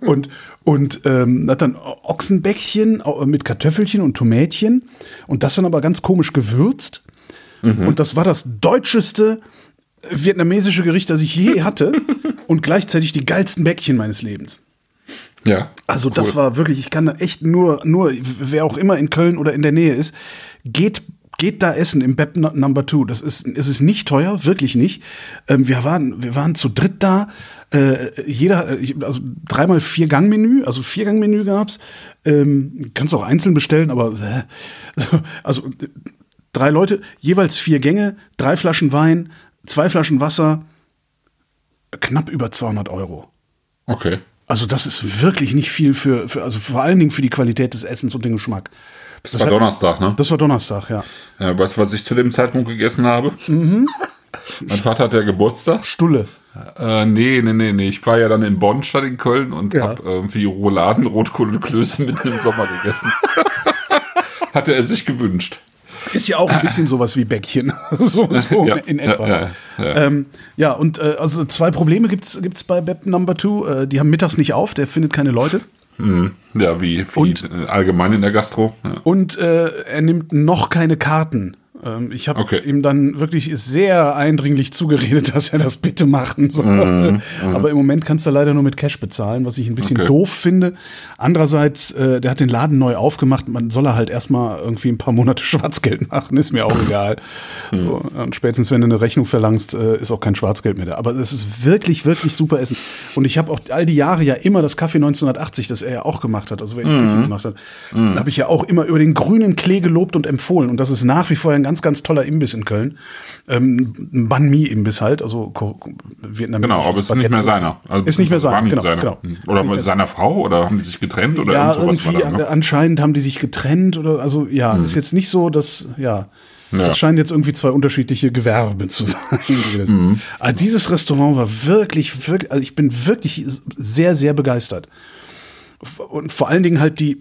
Und und ähm, hat dann Ochsenbäckchen au- mit Kartoffelchen und Tomätchen und das dann aber ganz komisch gewürzt. Und das war das deutscheste vietnamesische Gericht, das ich je hatte und gleichzeitig die geilsten Bäckchen meines Lebens. Ja. Also das Cool. war wirklich, ich kann da echt nur, nur, wer auch immer in Köln oder in der Nähe ist, geht, geht da essen im No- Number Two. Das ist, es ist nicht teuer, wirklich nicht. Ähm, wir waren, wir waren zu dritt da. Äh, jeder, äh, also dreimal vier Gang-Menü, also vier Gang-Menü gab's. Ähm, kannst auch einzeln bestellen, aber äh, also äh, drei Leute, jeweils vier Gänge, drei Flaschen Wein, zwei Flaschen Wasser, knapp über 200 Euro. Okay. Also das ist wirklich nicht viel für, für also vor allen Dingen für die Qualität des Essens und den Geschmack. Das, war Donnerstag, ne? Das war Donnerstag, ja. Ja, weißt du, was ich zu dem Zeitpunkt gegessen habe? Mhm. mein Vater hat ja Geburtstag. Stulle. Äh, nee, nee, nee, nee. Ich war ja dann in Bonn statt in Köln und Ja. hab irgendwie Rouladen, Rotkohl und Klöße mitten im Sommer gegessen. Hatte er sich gewünscht. Ist ja auch ein bisschen sowas wie Bäckchen. so so Ja, in etwa. ja, ja. Ähm, ja, und äh, also zwei Probleme gibt's gibt's bei Beb Number Two. Äh, die haben mittags nicht auf, der findet keine Leute. Ja, wie, wie Und? allgemein in der Gastro. Ja. Und äh, er nimmt noch keine Karten. Ähm, ich habe Okay. ihm dann wirklich sehr eindringlich zugeredet, dass er das bitte machen soll. Aber im Moment kannst du leider nur mit Cash bezahlen, was ich ein bisschen Okay. doof finde. Andererseits, äh, der hat den Laden neu aufgemacht. Man soll er halt erstmal irgendwie ein paar Monate Schwarzgeld machen, ist mir auch egal. So, und spätestens, wenn du eine Rechnung verlangst, äh, ist auch kein Schwarzgeld mehr da. Aber es ist wirklich, wirklich super Essen. Und ich habe auch all die Jahre ja immer das Kaffee 1980, das er ja auch gemacht hat, also wenn er Küche gemacht hat, habe ich ja auch immer über den grünen Klee gelobt und empfohlen. Und das ist nach wie vor ein ganz, ganz toller Imbiss in Köln. Ähm, ein Banh Mi-Imbiss halt, also vietnamesisches Genau, aber es ist nicht mehr seiner. Also, Ist nicht mehr seiner, genau, seiner. genau. Hm. Oder seiner Frau oder haben die sich getrennt oder ja, irgend sowas war irgendwie da, ne? anscheinend haben die sich getrennt oder also ja, ist jetzt nicht so, dass ja, Ja. das scheinen jetzt irgendwie zwei unterschiedliche Gewerbe zu sein. gewesen. Aber dieses Restaurant war wirklich, wirklich, also ich bin wirklich sehr, sehr begeistert. Und vor allen Dingen halt die,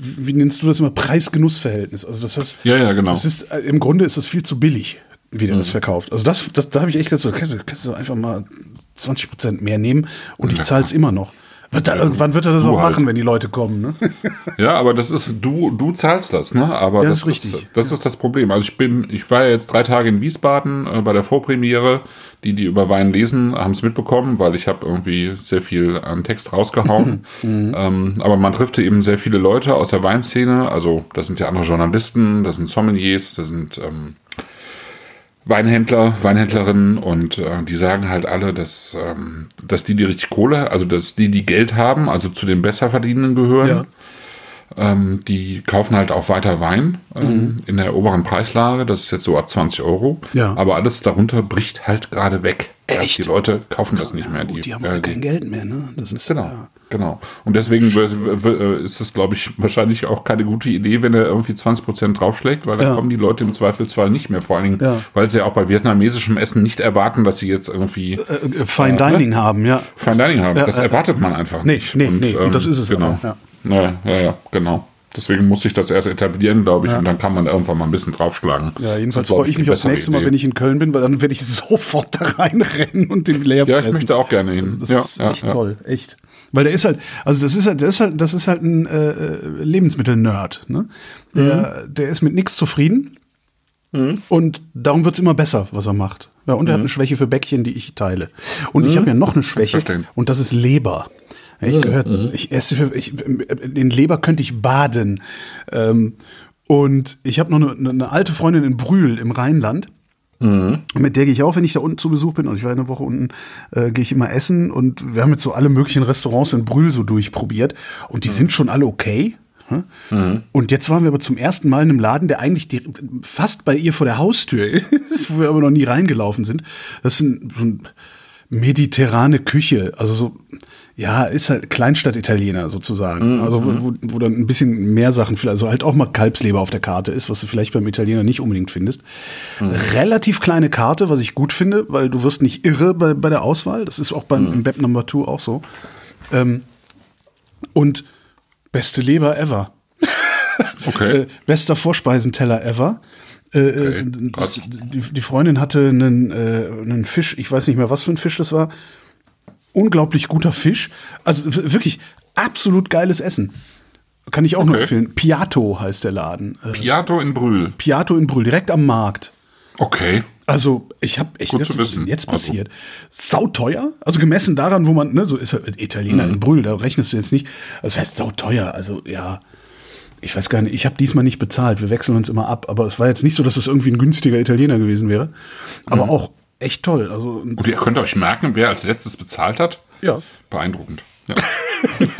wie nennst du das immer, Preis-Genuss-Verhältnis. Also das heißt, Ja, ja, genau. Das ist, äh, im Grunde ist das viel zu billig, wie der das verkauft. Also das, das da habe ich echt gesagt, kannst, du- kannst du einfach mal 20 Prozent mehr nehmen und ich Ja. zahle es immer noch. Wird da, irgendwann wird er das du auch halt. machen, wenn die Leute kommen. Ne? Ja, aber das ist, du, du zahlst das, ne? Aber Ja, das ist richtig. Ist, das ist das Problem. Also ich bin, ich war ja jetzt drei Tage in Wiesbaden äh, bei der Vorpremiere. Die, die über Wein lesen, haben es mitbekommen, weil ich habe irgendwie sehr viel an Text rausgehauen. ähm, aber man trifft eben sehr viele Leute aus der Weinszene. Also das sind ja andere Journalisten, das sind Sommeliers, das sind ähm, Weinhändler, Weinhändlerinnen und äh, die sagen halt alle, dass, ähm, dass die, die richtig Kohle, also dass die, die Geld haben, also zu den Besserverdienenden gehören, Ja. Ähm, die kaufen halt auch weiter Wein ähm, in der oberen Preislage. Das ist jetzt so ab 20 Euro. Mhm. Ja. Aber alles darunter bricht halt gerade weg. Echt? Die Leute kaufen das nicht mehr. Gut, die haben äh, kein Geld mehr, ne? Das ist Genau, ja. genau. Und deswegen w- ist es, glaube ich, wahrscheinlich auch keine gute Idee, wenn er irgendwie 20% draufschlägt, weil dann Ja. kommen die Leute im Zweifelsfall nicht mehr. Vor allen Dingen, Ja. weil sie ja auch bei vietnamesischem Essen nicht erwarten, dass sie jetzt irgendwie Äh, äh, Fine Dining haben, ja. Fine Dining haben. Das äh, erwartet man einfach nee, nicht. nee, nee, und das ist es Genau. aber, Ja. Ja, ja, genau. Deswegen muss sich das erst etablieren, glaube ich, und dann kann man irgendwann mal ein bisschen draufschlagen. Ja, jedenfalls freue ich mich aufs nächste Mal, Idee. wenn ich in Köln bin, weil dann werde ich sofort da reinrennen und den leer Ja, ich möchte auch gerne hin. Also das ja, ist ja, echt ja. toll, echt. Weil der ist halt, also das ist halt, das ist halt, das ist halt ein äh, äh, Lebensmittel-Nerd. Ne? Der, Mhm. der ist mit nichts zufrieden und darum wird's immer besser, was er macht. Ja, und er hat Mhm. eine Schwäche für Bäckchen, die ich teile. Und ich habe ja noch eine Schwäche und das ist Leber. Ich gehört, ich esse, für, ich, den Leber könnte ich baden. Ähm, und ich habe noch eine, eine alte Freundin in Brühl im Rheinland. Mit der gehe ich auch, wenn ich da unten zu Besuch bin. Also ich war eine Woche unten, äh, gehe ich immer essen und wir haben jetzt so alle möglichen Restaurants in Brühl so durchprobiert und die sind schon alle okay. hm? Und jetzt waren wir aber zum ersten Mal in einem Laden, der eigentlich die, fast bei ihr vor der Haustür ist, wo wir aber noch nie reingelaufen sind. Das ist ein, so ein mediterrane Küche, also so, ja, ist halt Kleinstadt-Italiener sozusagen. Also wo, wo, wo dann ein bisschen mehr Sachen, also halt auch mal Kalbsleber auf der Karte ist, was du vielleicht beim Italiener nicht unbedingt findest. Relativ kleine Karte, was ich gut finde, weil du wirst nicht irre bei, bei der Auswahl. Das ist auch beim im Web Number 2 auch so. Ähm, und beste Leber ever. Okay. Äh, bester Vorspeisenteller ever. Äh, äh, Okay, krass. die, die Freundin hatte einen, äh, einen Fisch, ich weiß nicht mehr, was für ein Fisch das war. Unglaublich guter Fisch. Also wirklich absolut geiles Essen. Kann ich auch nur Okay. empfehlen. Piatto heißt der Laden. Äh, Piato in Brühl. Piatto in Brühl, direkt am Markt. Okay. Also, ich habe echt Gut zu wissen. jetzt Also. passiert. Sauteuer? Also gemessen daran, wo man, ne, so ist halt Italiener Mhm. in Brühl, da rechnest du jetzt nicht. Also, das heißt sauteuer. Also, ja, ich weiß gar nicht, ich habe diesmal nicht bezahlt. Wir wechseln uns immer ab. Aber es war jetzt nicht so, dass es irgendwie ein günstiger Italiener gewesen wäre. Aber auch echt toll. Also, Und ihr könnt euch merken, wer als letztes bezahlt hat? ja. Beeindruckend. Ja.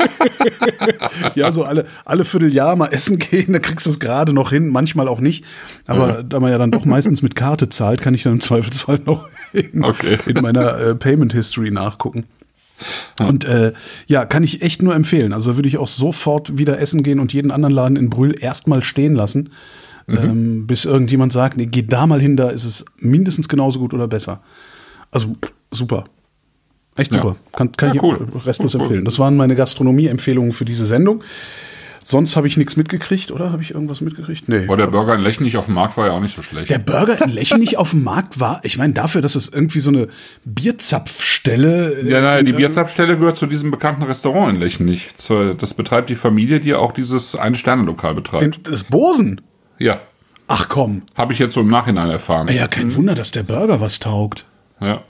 Ja, so alle, alle Vierteljahr mal essen gehen, da kriegst du es gerade noch hin, manchmal auch nicht. Aber da man ja dann doch meistens mit Karte zahlt, kann ich dann im Zweifelsfall noch in, Okay. in meiner äh, Payment History nachgucken. Und äh, ja, kann ich echt nur empfehlen. Also würde ich auch sofort wieder essen gehen und jeden anderen Laden in Brühl erstmal stehen lassen, Mhm. ähm, bis irgendjemand sagt, nee, geh da mal hin, da ist es mindestens genauso gut oder besser. Also super. Echt Ja. super. Kann, kann Ja, ich cool. restlos Cool, cool. empfehlen. Das waren meine Gastronomie-Empfehlungen für diese Sendung. Sonst habe ich nichts mitgekriegt, oder? Habe ich irgendwas mitgekriegt? Nee. Aber der Burger in Lechnich auf dem Markt war ja auch nicht so schlecht. Der Burger in Lechenich auf dem Markt war, ich meine, dafür, dass es irgendwie so eine Bierzapfstelle. ja, nein, die äh, Bierzapfstelle gehört zu diesem bekannten Restaurant in Lechnich. Zur- Das betreibt die Familie, die auch dieses Eine-Sterne-Lokal betreibt. den- Das Bosen. Ja, Ach komm. habe ich jetzt so im Nachhinein erfahren. Ja, kein Wunder, dass der Burger was taugt. Ja.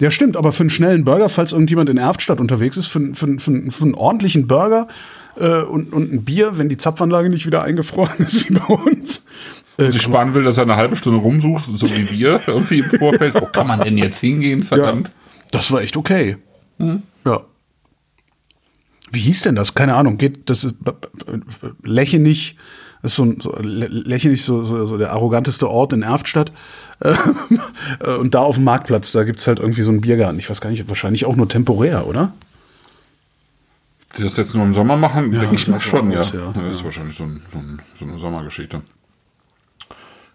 Ja, stimmt, aber für einen schnellen Burger, falls irgendjemand in Erftstadt unterwegs ist, für, für, für, für einen ordentlichen Burger äh, und, und ein Bier, wenn die Zapfanlage nicht wieder eingefroren ist wie bei uns. Äh, sich sparen will, dass er eine halbe Stunde rumsucht, so wie wir irgendwie im Vorfeld. Wo kann man denn jetzt hingehen, verdammt? Das war echt okay. Ja. Wie hieß denn das? Keine Ahnung. Geht, das ist b- Lechenich, das ist so, ein- so Lechenich, so, so, so der arroganteste Ort in Erftstadt. Äh, Und da auf dem Marktplatz, da gibt's halt irgendwie so einen Biergarten. Ich weiß gar nicht, wahrscheinlich auch nur temporär, oder? Die das jetzt nur im Sommer machen, Ja, denke ich das mal schon, ja. aus, ja. Das ist wahrscheinlich so, ein, so, ein, so eine Sommergeschichte.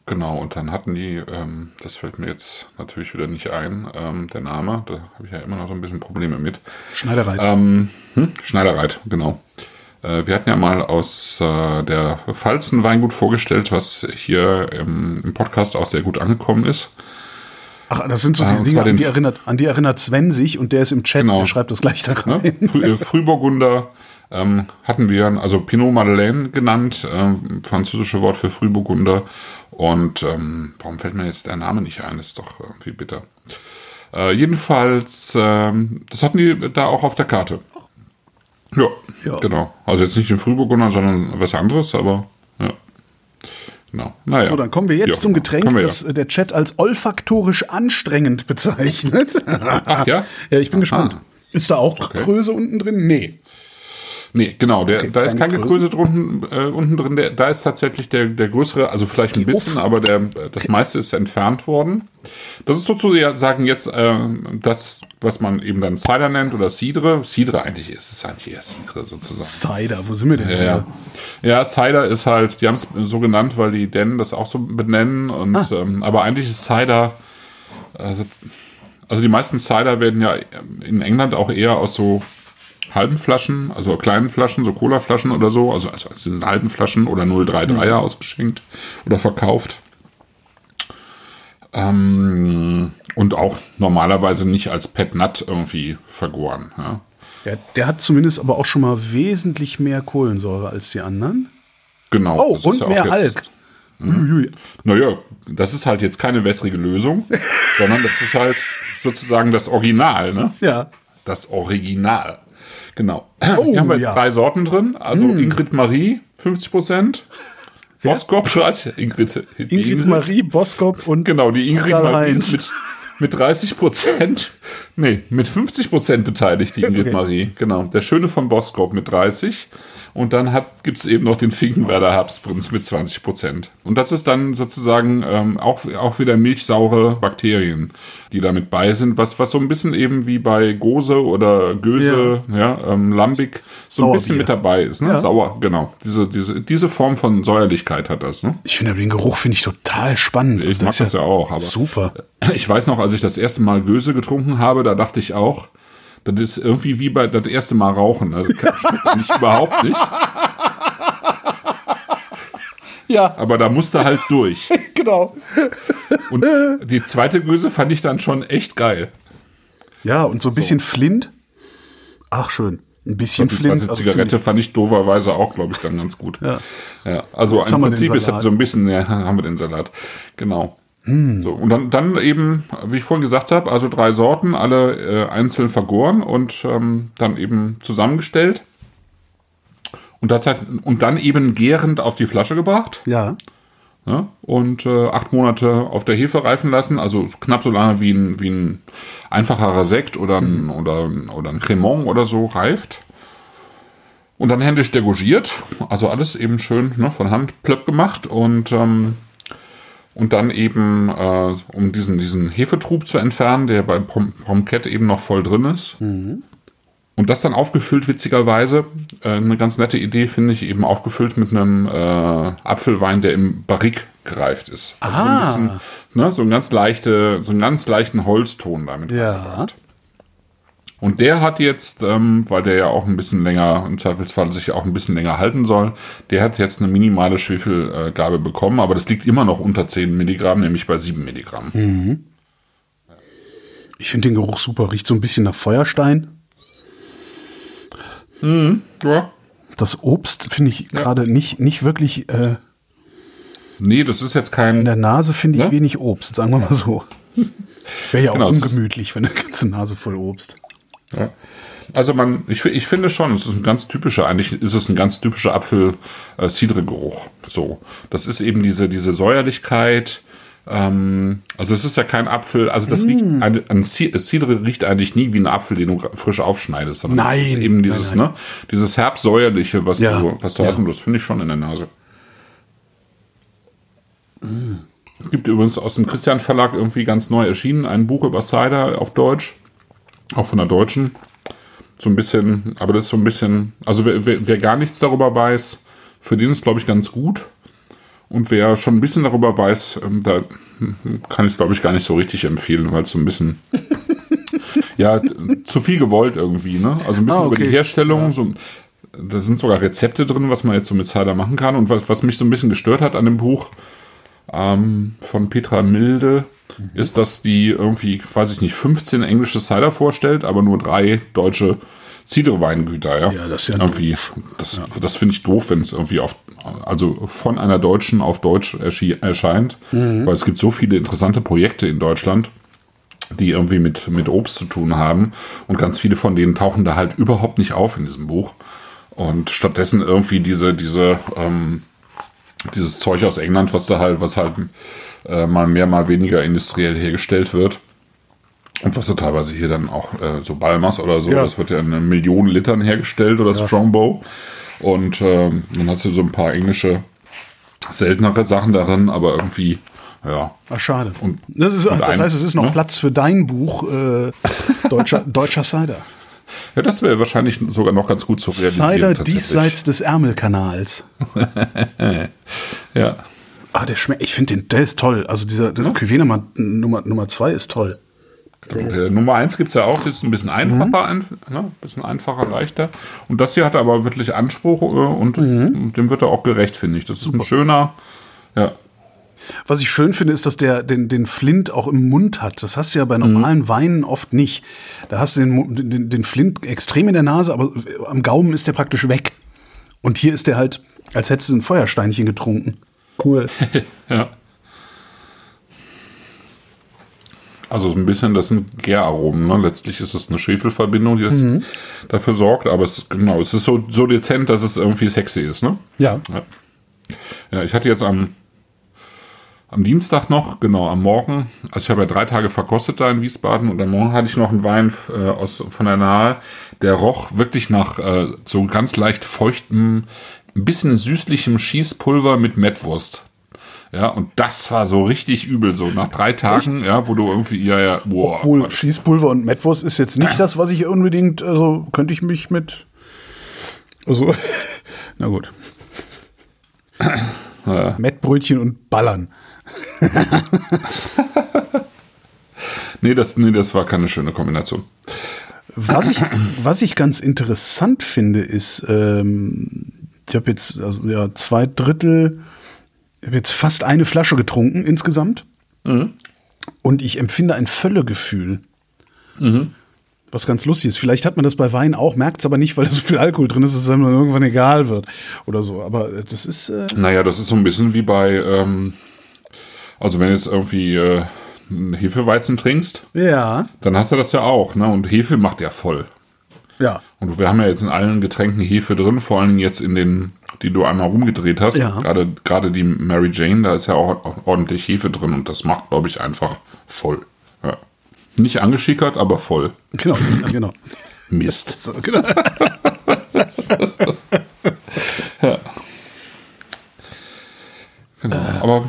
Genau, und dann hatten die, ähm, das fällt mir jetzt natürlich wieder nicht ein, ähm, der Name, da habe ich ja immer noch so ein bisschen Probleme mit. Schneiderei. Ähm, hm? Schneiderreit, genau. Äh, wir hatten ja mal aus äh, der Pfalzen Weingut vorgestellt, was hier im, im Podcast auch sehr gut angekommen ist. Ach, das sind so Ah, diese und Dinge, zwar an die, erinnert, an die erinnert Sven sich und der ist im Chat, Genau. der schreibt das gleich da Ne? rein. Früh, äh, Frühburgunder ähm, hatten wir, also Pinot Madeleine genannt, ähm, französische Wort für Frühburgunder. Und ähm, warum fällt mir jetzt der Name nicht ein? ist doch irgendwie bitter. Äh, jedenfalls, ähm, das hatten die da auch auf der Karte. Ja, Ja. genau. Also jetzt nicht den Frühburgunder, sondern was anderes, aber ja. Genau. Naja. So, dann kommen wir jetzt auch zum immer. Getränk, wir das äh, der Chat als olfaktorisch anstrengend bezeichnet. Ach ja? Ja, ich bin Aha. gespannt. Ist da auch Größe unten drin? Nee. Nee, genau, der, da ist keine kein Gekröse drunten, äh, unten drin. Der, da ist tatsächlich der, der größere, also vielleicht ein bisschen, aber der, das meiste ist entfernt worden. Das ist sozusagen jetzt äh, das, was man eben dann Cider nennt oder Cidre. Cidre eigentlich ist es eigentlich eher Cidre sozusagen. Cider, wo sind wir denn? Ja, ja. ja, Cider ist halt, die haben es so genannt, weil die Dänen das auch so benennen. Und, Ah. ähm, aber eigentlich ist Cider, also, also die meisten Cider werden ja in England auch eher aus so halben Flaschen, also kleinen Flaschen, so Cola-Flaschen oder so, also, also diesen halben Flaschen oder 033er ausgeschenkt oder verkauft. Ähm, und auch normalerweise nicht als Pet Nut irgendwie vergoren. Ja. Ja, der hat zumindest aber auch schon mal wesentlich mehr Kohlensäure als die anderen. Genau. Oh, und ja mehr Alk. Uiui. Naja, das ist halt jetzt keine wässrige Lösung, sondern das ist halt sozusagen das Original, ne? Ja. Das Original. Genau. Oh, Hier haben wir jetzt ja. drei Sorten drin. Also Ingrid Marie, 50 Prozent. Boskop, 30. Ingrid, die Ingrid Marie, Boskop und Genau, die Ingrid Marie ist mit, mit 30 Prozent, nee, mit 50 Prozent beteiligt, die Ingrid Okay. Marie. Genau. Der Schöne von Boskop mit 30. Und dann gibt es eben noch den Finkenwerder Herbstprinz mit 20 Prozent. Und das ist dann sozusagen ähm, auch, auch wieder milchsaure Bakterien, die da mit bei sind, was, was so ein bisschen eben wie bei Gose oder Göse, ja, ähm, Lambic, so ein bisschen Sauerbier. mit dabei ist. Ne? Ja. Sauer, genau. Diese, diese, diese Form von Säuerlichkeit hat das. Ne? Ich finde den Geruch finde ich total spannend. Ich mag ist das ja auch, aber super. ich weiß noch, als ich das erste Mal Göse getrunken habe, da dachte ich auch, das ist irgendwie wie bei das erste Mal rauchen. ne? Das kann- schmeckt mich überhaupt nicht. Ja, Aber da musste halt durch. genau. Und die zweite Göse fand ich dann schon echt geil. Ja, und so ein bisschen Flint. Ach, schön. Ein bisschen Die Flint. zweite also Zigarette fand ich dooferweise auch, glaube ich, dann ganz gut. Ja. Ja, also Jetzt im Prinzip ist das so ein bisschen, ja, haben wir den Salat. Genau. Hm. So, und dann, dann eben, wie ich vorhin gesagt habe, also drei Sorten, alle äh, einzeln vergoren und ähm, dann eben zusammengestellt. Und, derzeit, und dann eben gärend auf die Flasche gebracht. Ja. Ja, und äh, acht Monate auf der Hefe reifen lassen, also knapp so lange wie ein, wie ein einfacherer Sekt oder ein, oder, oder ein Cremant oder so reift. Und dann händisch degorgiert, also alles eben schön ne, von Hand plöpp gemacht und, ähm, und dann eben, äh, um diesen, diesen Hefetrub zu entfernen, der bei Pom Pomquette eben noch voll drin ist. Und das dann aufgefüllt, witzigerweise, äh, eine ganz nette Idee, finde ich, eben aufgefüllt mit einem äh, Apfelwein, der im Barrique gereift ist. Also so, ein Ah. bisschen, ne, so, ein ganz leichte, so einen ganz leichten Holzton damit Ja. reingebracht. Und der hat jetzt, ähm, weil der ja auch ein bisschen länger, im Zweifelsfall sich auch ein bisschen länger halten soll, der hat jetzt eine minimale Schwefelgabe bekommen, aber das liegt immer noch unter 10 Milligramm, nämlich bei 7 Milligramm. Ich finde den Geruch super. Riecht so ein bisschen nach Feuerstein. Ja. Das Obst finde ich gerade nicht, nicht wirklich. Äh, Nee, das ist jetzt kein. in der Nase finde ich Ne? wenig Obst, sagen wir mal so. Wäre ja auch Genau, ungemütlich, wenn eine ganze Nase voll Obst. Ja. Also man, ich, ich finde schon, es ist ein ganz typischer, eigentlich ist es ein ganz typischer Apfel-Cidre-Geruch. So, das ist eben diese, diese Säuerlichkeit. Ähm, also es ist ja kein Apfel, also das riecht, ein, ein Ci- Cidre riecht eigentlich nie wie ein Apfel, den du frisch aufschneidest, sondern Nein, es ist eben dieses, nein, nein. ne, dieses herbsäuerliche, was Ja, du, was du ja. hast, und das finde ich schon in der Nase. Gibt übrigens aus dem Christian Verlag irgendwie ganz neu erschienen ein Buch über Cider auf Deutsch, auch von der Deutschen. So ein bisschen, aber das ist so ein bisschen, also wer, wer, wer gar nichts darüber weiß, für den ist glaube ich ganz gut. Und wer schon ein bisschen darüber weiß, ähm, da kann ich es glaube ich gar nicht so richtig empfehlen, weil es so ein bisschen, ja, zu viel gewollt irgendwie, ne? Also ein bisschen Ah, über die okay. Herstellung, so, da sind sogar Rezepte drin, was man jetzt so mit Cider machen kann. Und was, was mich so ein bisschen gestört hat an dem Buch, ähm, von Petra Milde ist, dass die irgendwie, weiß ich nicht, 15 englische Cider vorstellt, aber nur drei deutsche Cidre-Weingüter. Ja, Ja, das ist ja irgendwie. Das, das finde ich doof, wenn es irgendwie auf, also von einer Deutschen auf Deutsch erscheint, weil es gibt so viele interessante Projekte in Deutschland die irgendwie mit, mit Obst zu tun haben. Und ganz viele von denen tauchen da halt überhaupt nicht auf in diesem Buch. Und stattdessen irgendwie diese, diese, ähm, dieses Zeug aus England, was da halt, was halt äh, mal mehr, mal weniger industriell hergestellt wird. Und was da teilweise hier dann auch äh, so Balmers oder so, Ja. das wird ja in einer Million Litern hergestellt oder Strongbow. Und ähm, dann hast du so ein paar englische seltenere Sachen darin, aber irgendwie, ja, Ach, schade. Und- das, ist, das heißt, es ist noch ne? Platz für dein Buch äh, Deutscher, Deutscher Cider. Ja, das wäre wahrscheinlich sogar noch ganz gut zu realisieren. Cider diesseits des Ärmelkanals. Ja. Ah, der schmeckt, ich finde den, der ist toll. Also dieser der Cuvée Nummer, Nummer, Nummer zwei ist toll. Äh, Nummer 1 gibt es ja auch, das ist ein bisschen einfacher, ein, ne? bisschen einfacher, leichter. Und das hier hat aber wirklich Anspruch äh, und das, dem wird er auch gerecht, finde ich. Das ist ein schöner, ja, Was ich schön finde, ist, dass der den, den Flint auch im Mund hat. Das hast du ja bei normalen Weinen oft nicht. Da hast du den, den, den Flint extrem in der Nase, aber am Gaumen ist der praktisch weg. Und hier ist der halt, als hättest du ein Feuersteinchen getrunken. Cool. ja. Also so ein bisschen, das sind Gäraromen. Ne? Letztlich ist es eine Schwefelverbindung, die das dafür sorgt. Aber es, genau, es ist so, so dezent, dass es irgendwie sexy ist. Ne? Ja. Ja. ja, ich hatte jetzt am, am Dienstag noch, genau, am Morgen, also ich habe ja drei Tage verkostet da in Wiesbaden und am Morgen hatte ich noch einen Wein äh, aus, von der Nahe, der roch wirklich nach äh, so ganz leicht feuchtem, ein bisschen süßlichem Schießpulver mit Mettwurst. Ja, und das war so richtig übel, so nach drei Tagen, ja, wo du irgendwie, ja, ja, boah. Obwohl Schießpulver und Mettwurst ist jetzt nicht das, was ich unbedingt, also könnte ich mich mit. Also, na gut. Mettbrötchen und Ballern. nee, das, nee, das war keine schöne Kombination. Was ich, was ich ganz interessant finde, ist, ähm, ich habe jetzt also, ja, zwei Drittel, ich habe jetzt fast eine Flasche getrunken insgesamt. Und ich empfinde ein Völlegefühl. Was ganz lustig ist. Vielleicht hat man das bei Wein auch, merkt es aber nicht, weil da so viel Alkohol drin ist, dass es einem irgendwann egal wird. Oder so. Aber das ist. Äh, Naja, das ist so ein bisschen wie bei, ähm, also wenn du jetzt irgendwie äh, Hefeweizen trinkst, ja. dann hast du das ja auch, ne? Und Hefe macht ja voll. Ja. Und wir haben ja jetzt in allen Getränken Hefe drin, vor allen Dingen jetzt in den, die du einmal rumgedreht hast. Ja. Gerade, gerade die Mary Jane, da ist ja auch ordentlich Hefe drin und das macht, glaube ich, einfach voll. Ja. Nicht angeschickert, aber voll. Genau. genau. Mist. So, genau. Genau. Aber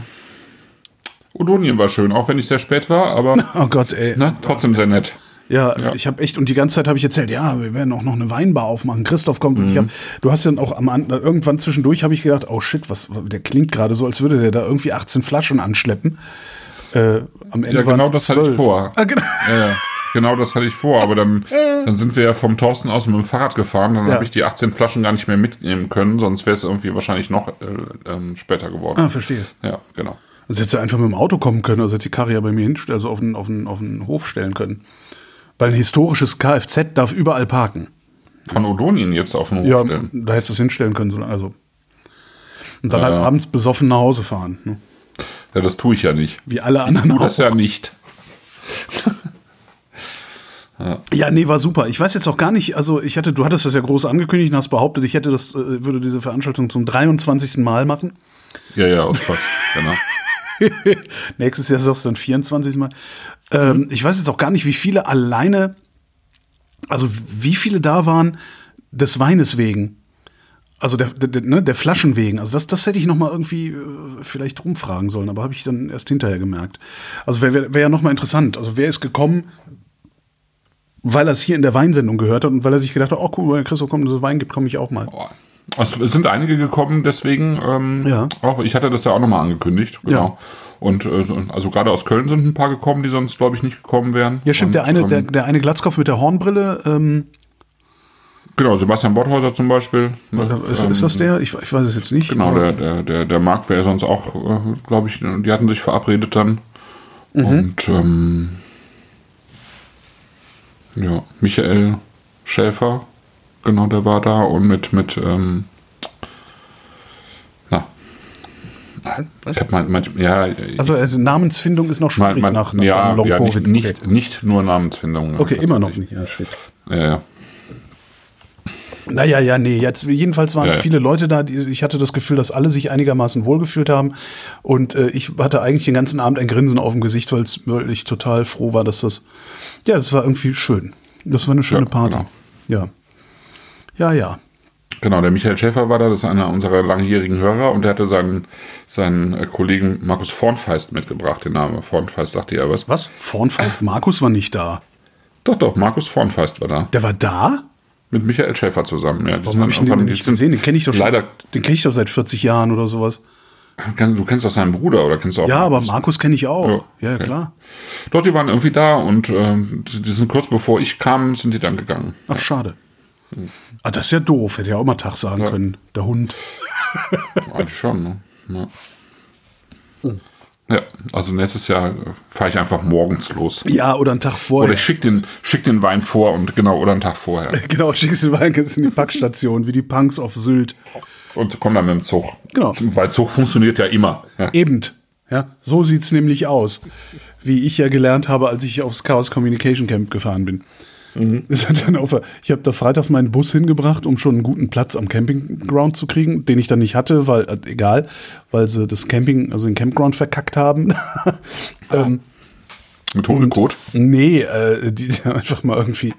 Odonien war schön, auch wenn ich sehr spät war, aber Oh Gott, ey. ne, trotzdem sehr nett. Ja, Ja. ich habe echt, und die ganze Zeit habe ich erzählt, ja, wir werden auch noch eine Weinbar aufmachen. Christoph kommt. Und ich hab, Mhm. du hast ja auch am An- irgendwann zwischendurch habe ich gedacht, oh shit, was, der klingt gerade so, als würde der da irgendwie 18 Flaschen anschleppen. Äh, am Ende Ja, genau das hatte ich 12. vor. Ah, genau. Ja. Genau das hatte ich vor, aber dann, dann sind wir ja vom Thorsten aus mit dem Fahrrad gefahren, dann Ja. habe ich die 18 Flaschen gar nicht mehr mitnehmen können, sonst wäre es irgendwie wahrscheinlich noch äh, ähm, später geworden. Ah, verstehe. Ja, genau. Also hättest du einfach mit dem Auto kommen können, also hätte die Karre ja bei mir hinstellen, also auf den, auf, den, auf den Hof stellen können. Weil ein historisches Kfz darf überall parken. Von Odonien jetzt auf den Hof Ja, stellen. da hättest du es hinstellen können. So, also. Und dann Ja, halt ja. abends besoffen nach Hause fahren. Ne? Ja, das tue ich ja nicht. Wie alle Ich anderen tue auch. das ja nicht. Ja, nee, war super. Ich weiß jetzt auch gar nicht, also ich hatte, du hattest das ja groß angekündigt und hast behauptet, ich hätte das, äh, würde diese Veranstaltung zum 23. Mal machen. Ja, ja, aus Spaß. genau. Nächstes Jahr sagst du dann 24. Mal. Ähm, ich weiß jetzt auch gar nicht, wie viele alleine, also wie viele da waren, des Weines wegen. Also der, der, ne, der Flaschen wegen. Also das, das hätte ich noch mal irgendwie äh, vielleicht rumfragen sollen, aber habe ich dann erst hinterher gemerkt. Also wäre wär, wär ja noch mal interessant. Also wer ist gekommen, weil er es hier in der Weinsendung gehört hat und weil er sich gedacht hat, oh cool, wenn Christoph kommt und es Wein gibt, komme ich auch mal. Also, es sind einige gekommen, deswegen, ähm, Ja. auch, ich hatte das ja auch nochmal angekündigt, genau. Und äh, so- also gerade aus Köln sind ein paar gekommen, die sonst, glaube ich, nicht gekommen wären. Ja, stimmt, Und, der eine, ähm, der, der eine Glatzkopf mit der Hornbrille, ähm, Genau, Sebastian Botthäuser zum Beispiel. ne, ist, ähm, ist das der? Ich, ich weiß es jetzt nicht. Genau, der, der, der, der Marc wäre sonst auch, äh, glaube ich, die hatten sich verabredet dann. Mhm. Und ähm, ja, Michael Schäfer, genau, der war da und mit, mit ähm, na, ich hab mein, mein, ja, Also, also Namensfindung ist noch schwierig mein, nach, nach ja, Long ja nicht, Covid. nicht, okay. nicht nur Namensfindung. okay, immer noch nicht. Ja, shit. Ja, ja. Naja, ja, nee, jetzt jedenfalls waren Ja, ja. viele Leute da, die, ich hatte das Gefühl, dass alle sich einigermaßen wohlgefühlt haben und äh, ich hatte eigentlich den ganzen Abend ein Grinsen auf dem Gesicht, weil ich total froh war, dass das, ja, das war irgendwie schön. Das war eine schöne Ja, Party. genau. Ja. Ja, ja. Genau, der Michael Schäfer war da, das ist einer unserer langjährigen Hörer und der hatte seinen, seinen äh, Kollegen Markus Vornfeist mitgebracht, den Namen Vornfeist sagte ja was. Was? Vornfeist? Markus war nicht da. Doch, doch, Markus Vornfeist war da. Der war da? Mit Michael Schäfer zusammen. Ja, Warum habe ich den nicht gesehen? Den kenne ich doch schon. Leider, seit- Den kenne ich doch seit 40 Jahren oder sowas. du kennst doch seinen Bruder oder kennst du auch Ja, aber Markus? Markus kenne ich auch. Ja, Ja, okay. klar. Doch, die waren irgendwie da und die die sind kurz bevor ich kam, sind die dann gegangen. Ach, schade. Ah, das ist ja doof. Hätte ja auch mal Tag sagen Ja. können. Der Hund. Eigentlich schon, ne? Ja. Ja, also nächstes Jahr fahre ich einfach morgens los. Ja, oder einen Tag Oder vorher. ich schicke den, schick den Wein vor und genau, oder einen Tag vorher. Genau, schickst du Wein in die Packstation, wie die Punks auf Sylt. Und komm dann mit dem Zug. Genau. Weil Zug funktioniert ja immer. Ja. Eben. Ja, so sieht's nämlich aus. wie ich ja gelernt habe, als ich aufs Chaos Communication Camp gefahren bin. Es hat dann auf, ich habe da freitags meinen Bus hingebracht, um schon einen guten Platz am Campingground zu kriegen, den ich dann nicht hatte, weil, äh, egal, weil sie das Camping, also den Campground verkackt haben. ähm, Mit Hundekot. Nee, äh, die, die haben einfach mal irgendwie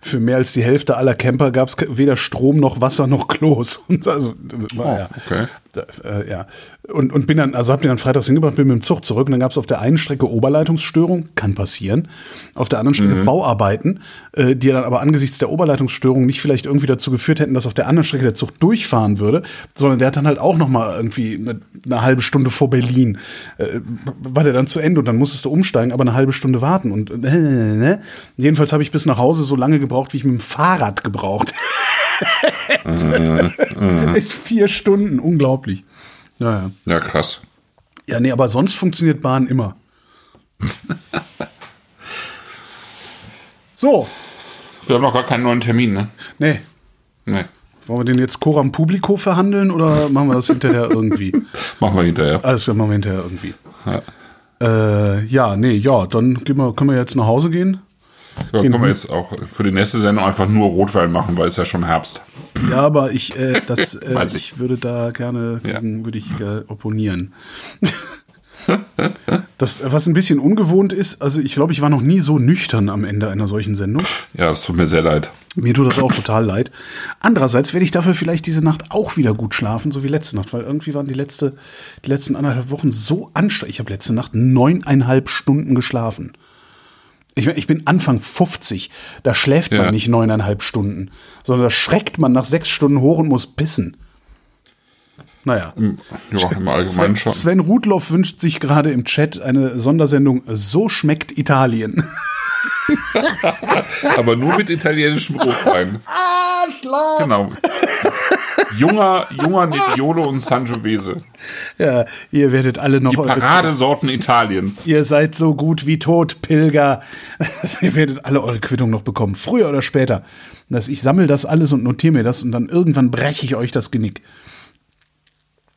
für mehr als die Hälfte aller Camper gab es weder Strom noch Wasser noch Klos. Und also, war, Oh, ja. okay. Da, äh, ja. Und, und bin dann, also hab den dann freitags hingebracht, bin mit dem Zug zurück und dann gab es auf der einen Strecke Oberleitungsstörung, kann passieren. Auf der anderen Strecke Bauarbeiten, äh, die dann aber angesichts der Oberleitungsstörung nicht vielleicht irgendwie dazu geführt hätten, dass auf der anderen Strecke der Zug durchfahren würde, sondern der hat dann halt auch noch mal irgendwie eine, eine halbe Stunde vor Berlin, äh, war der dann zu Ende und dann musstest du umsteigen, aber eine halbe Stunde warten. Und äh, ne? jedenfalls habe ich bis nach Hause so lange gebraucht, wie ich mit dem Fahrrad gebraucht ist vier Stunden, unglaublich. Ja, ja. Ja, krass. Ja, nee, aber sonst funktioniert Bahn immer. so, Wir haben noch gar keinen neuen Termin, ne? nee. Nee. Wollen wir den jetzt Coram Publico verhandeln oder machen wir das hinterher irgendwie? Machen wir hinterher. Alles klar, machen wir hinterher irgendwie. Ja. Äh, ja, nee, ja, dann gehen wir, können wir jetzt nach Hause gehen. Ja, können wir jetzt auch für die nächste Sendung einfach nur Rotwein machen, weil es ja schon Herbst. Ja, aber ich, äh, das, äh, ich. ich. würde da gerne Ja. würde ich äh, opponieren. das, was ein bisschen ungewohnt ist, also ich glaube, ich war noch nie so nüchtern am Ende einer solchen Sendung. Ja, das tut mir sehr leid. Mir tut das auch total leid. Andererseits werde ich dafür vielleicht diese Nacht auch wieder gut schlafen, so wie letzte Nacht, weil irgendwie waren die, letzte, die letzten anderthalb Wochen so anstrengend. Ich habe letzte Nacht neuneinhalb Stunden geschlafen. Ich, ich bin Anfang 50, da schläft man Ja. nicht neuneinhalb Stunden, sondern da schreckt man nach sechs Stunden hoch und muss pissen. Naja. Ja, im Allgemeinen Sven, schon. Sven Rudloff wünscht sich gerade im Chat eine Sondersendung So schmeckt Italien. Aber nur mit italienischem Rotwein. Schlag! Genau. Junger, junger Nebbiolo und Sangiovese. Ja, ihr werdet alle noch Die Paradesorten Italiens. Ihr seid so gut wie tot, Pilger. Ihr werdet alle eure Quittung noch bekommen, früher oder später. Das, ich sammle das alles und notiere mir das und dann irgendwann breche ich euch das Genick.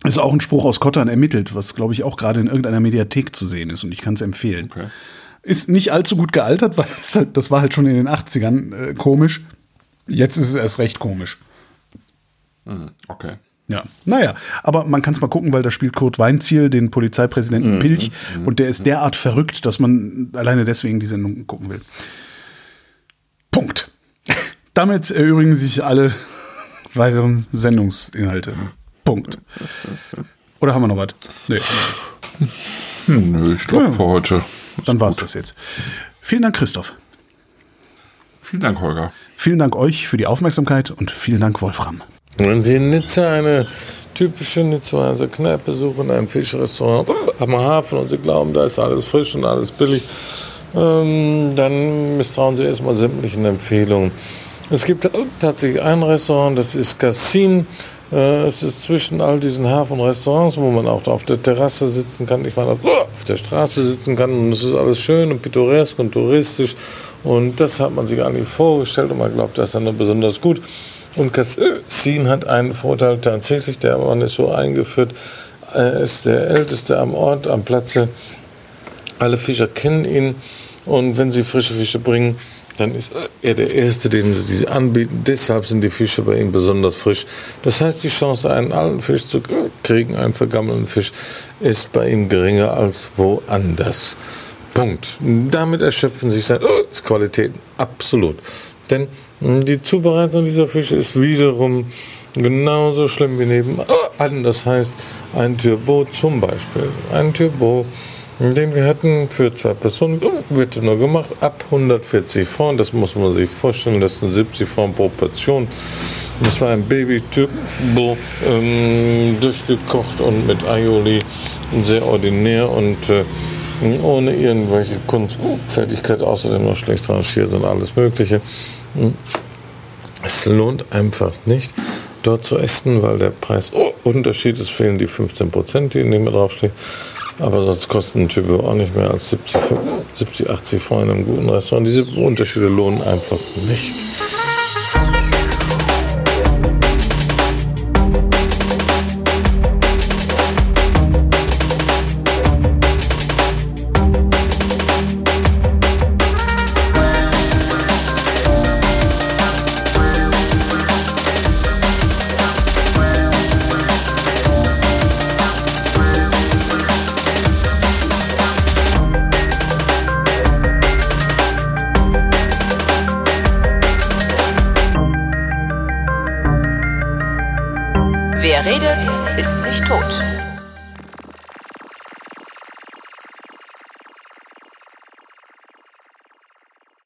Ist auch ein Spruch aus Kottern ermittelt, was glaube ich auch gerade in irgendeiner Mediathek zu sehen ist und ich kann es empfehlen. Okay. Ist nicht allzu gut gealtert, weil es halt, das war halt schon in den 80ern äh, komisch. Jetzt ist es erst recht komisch. Okay. Ja, naja, aber man kann es mal gucken, weil da spielt Kurt Weinziel, den Polizeipräsidenten Pilch, und der ist derart verrückt, dass man alleine deswegen die Sendung gucken will. Punkt. Damit erübrigen sich alle weiteren Sendungsinhalte. Punkt. Oder haben wir noch was? Nee, Hm, nö, ich glaube Ja. für heute. dann war's gut. das jetzt. Vielen Dank, Christoph. Vielen Dank, Holger. Vielen Dank euch für die Aufmerksamkeit und vielen Dank, Wolfram. Wenn Sie in Nizza eine typische Nizzaer Kneipe suchen, ein Fischrestaurant am Hafen und Sie glauben, da ist alles frisch und alles billig, ähm, dann misstrauen Sie erstmal sämtlichen Empfehlungen. Es gibt tatsächlich ein Restaurant, das ist Cassin. Äh, Es ist zwischen all diesen Hafenrestaurants, wo man auch auf der Terrasse sitzen kann, ich meine, auf der Straße sitzen kann und es ist alles schön und pittoresk und touristisch und das hat man sich eigentlich vorgestellt und man glaubt, das ist dann besonders gut. Und Cassin hat einen Vorteil tatsächlich, der Mann ist so eingeführt, er ist der Älteste am Ort, am Platze. Alle Fischer kennen ihn und wenn sie frische Fische bringen, dann ist er der Erste, den sie diese anbieten. Deshalb sind die Fische bei ihm besonders frisch. Das heißt, die Chance, einen alten Fisch zu kriegen, einen vergammelten Fisch, ist bei ihm geringer als woanders. Punkt. Damit erschöpfen sich seine Qualitäten absolut. Denn mh, die Zubereitung dieser Fische ist wiederum genauso schlimm wie nebenan. Das heißt, ein Turbo zum Beispiel. Ein Turbo, den wir hatten für zwei Personen, wird nur gemacht ab 140 Franc. Das muss man sich vorstellen, das sind 70 Franc pro Portion. Das war ein Baby-Turbo, ähm, durchgekocht und mit Aioli, sehr ordinär und äh, ohne irgendwelche Kunstfertigkeit, außerdem noch schlecht rangiert und alles Mögliche. Es lohnt einfach nicht, dort zu essen, weil der Preisunterschied ist, fehlen die 15 Prozent, die nicht mehr draufstehen. Aber sonst kostet ein Typ auch nicht mehr als 70, 70 80 Franc in einem guten Restaurant. Diese Unterschiede lohnen einfach nicht.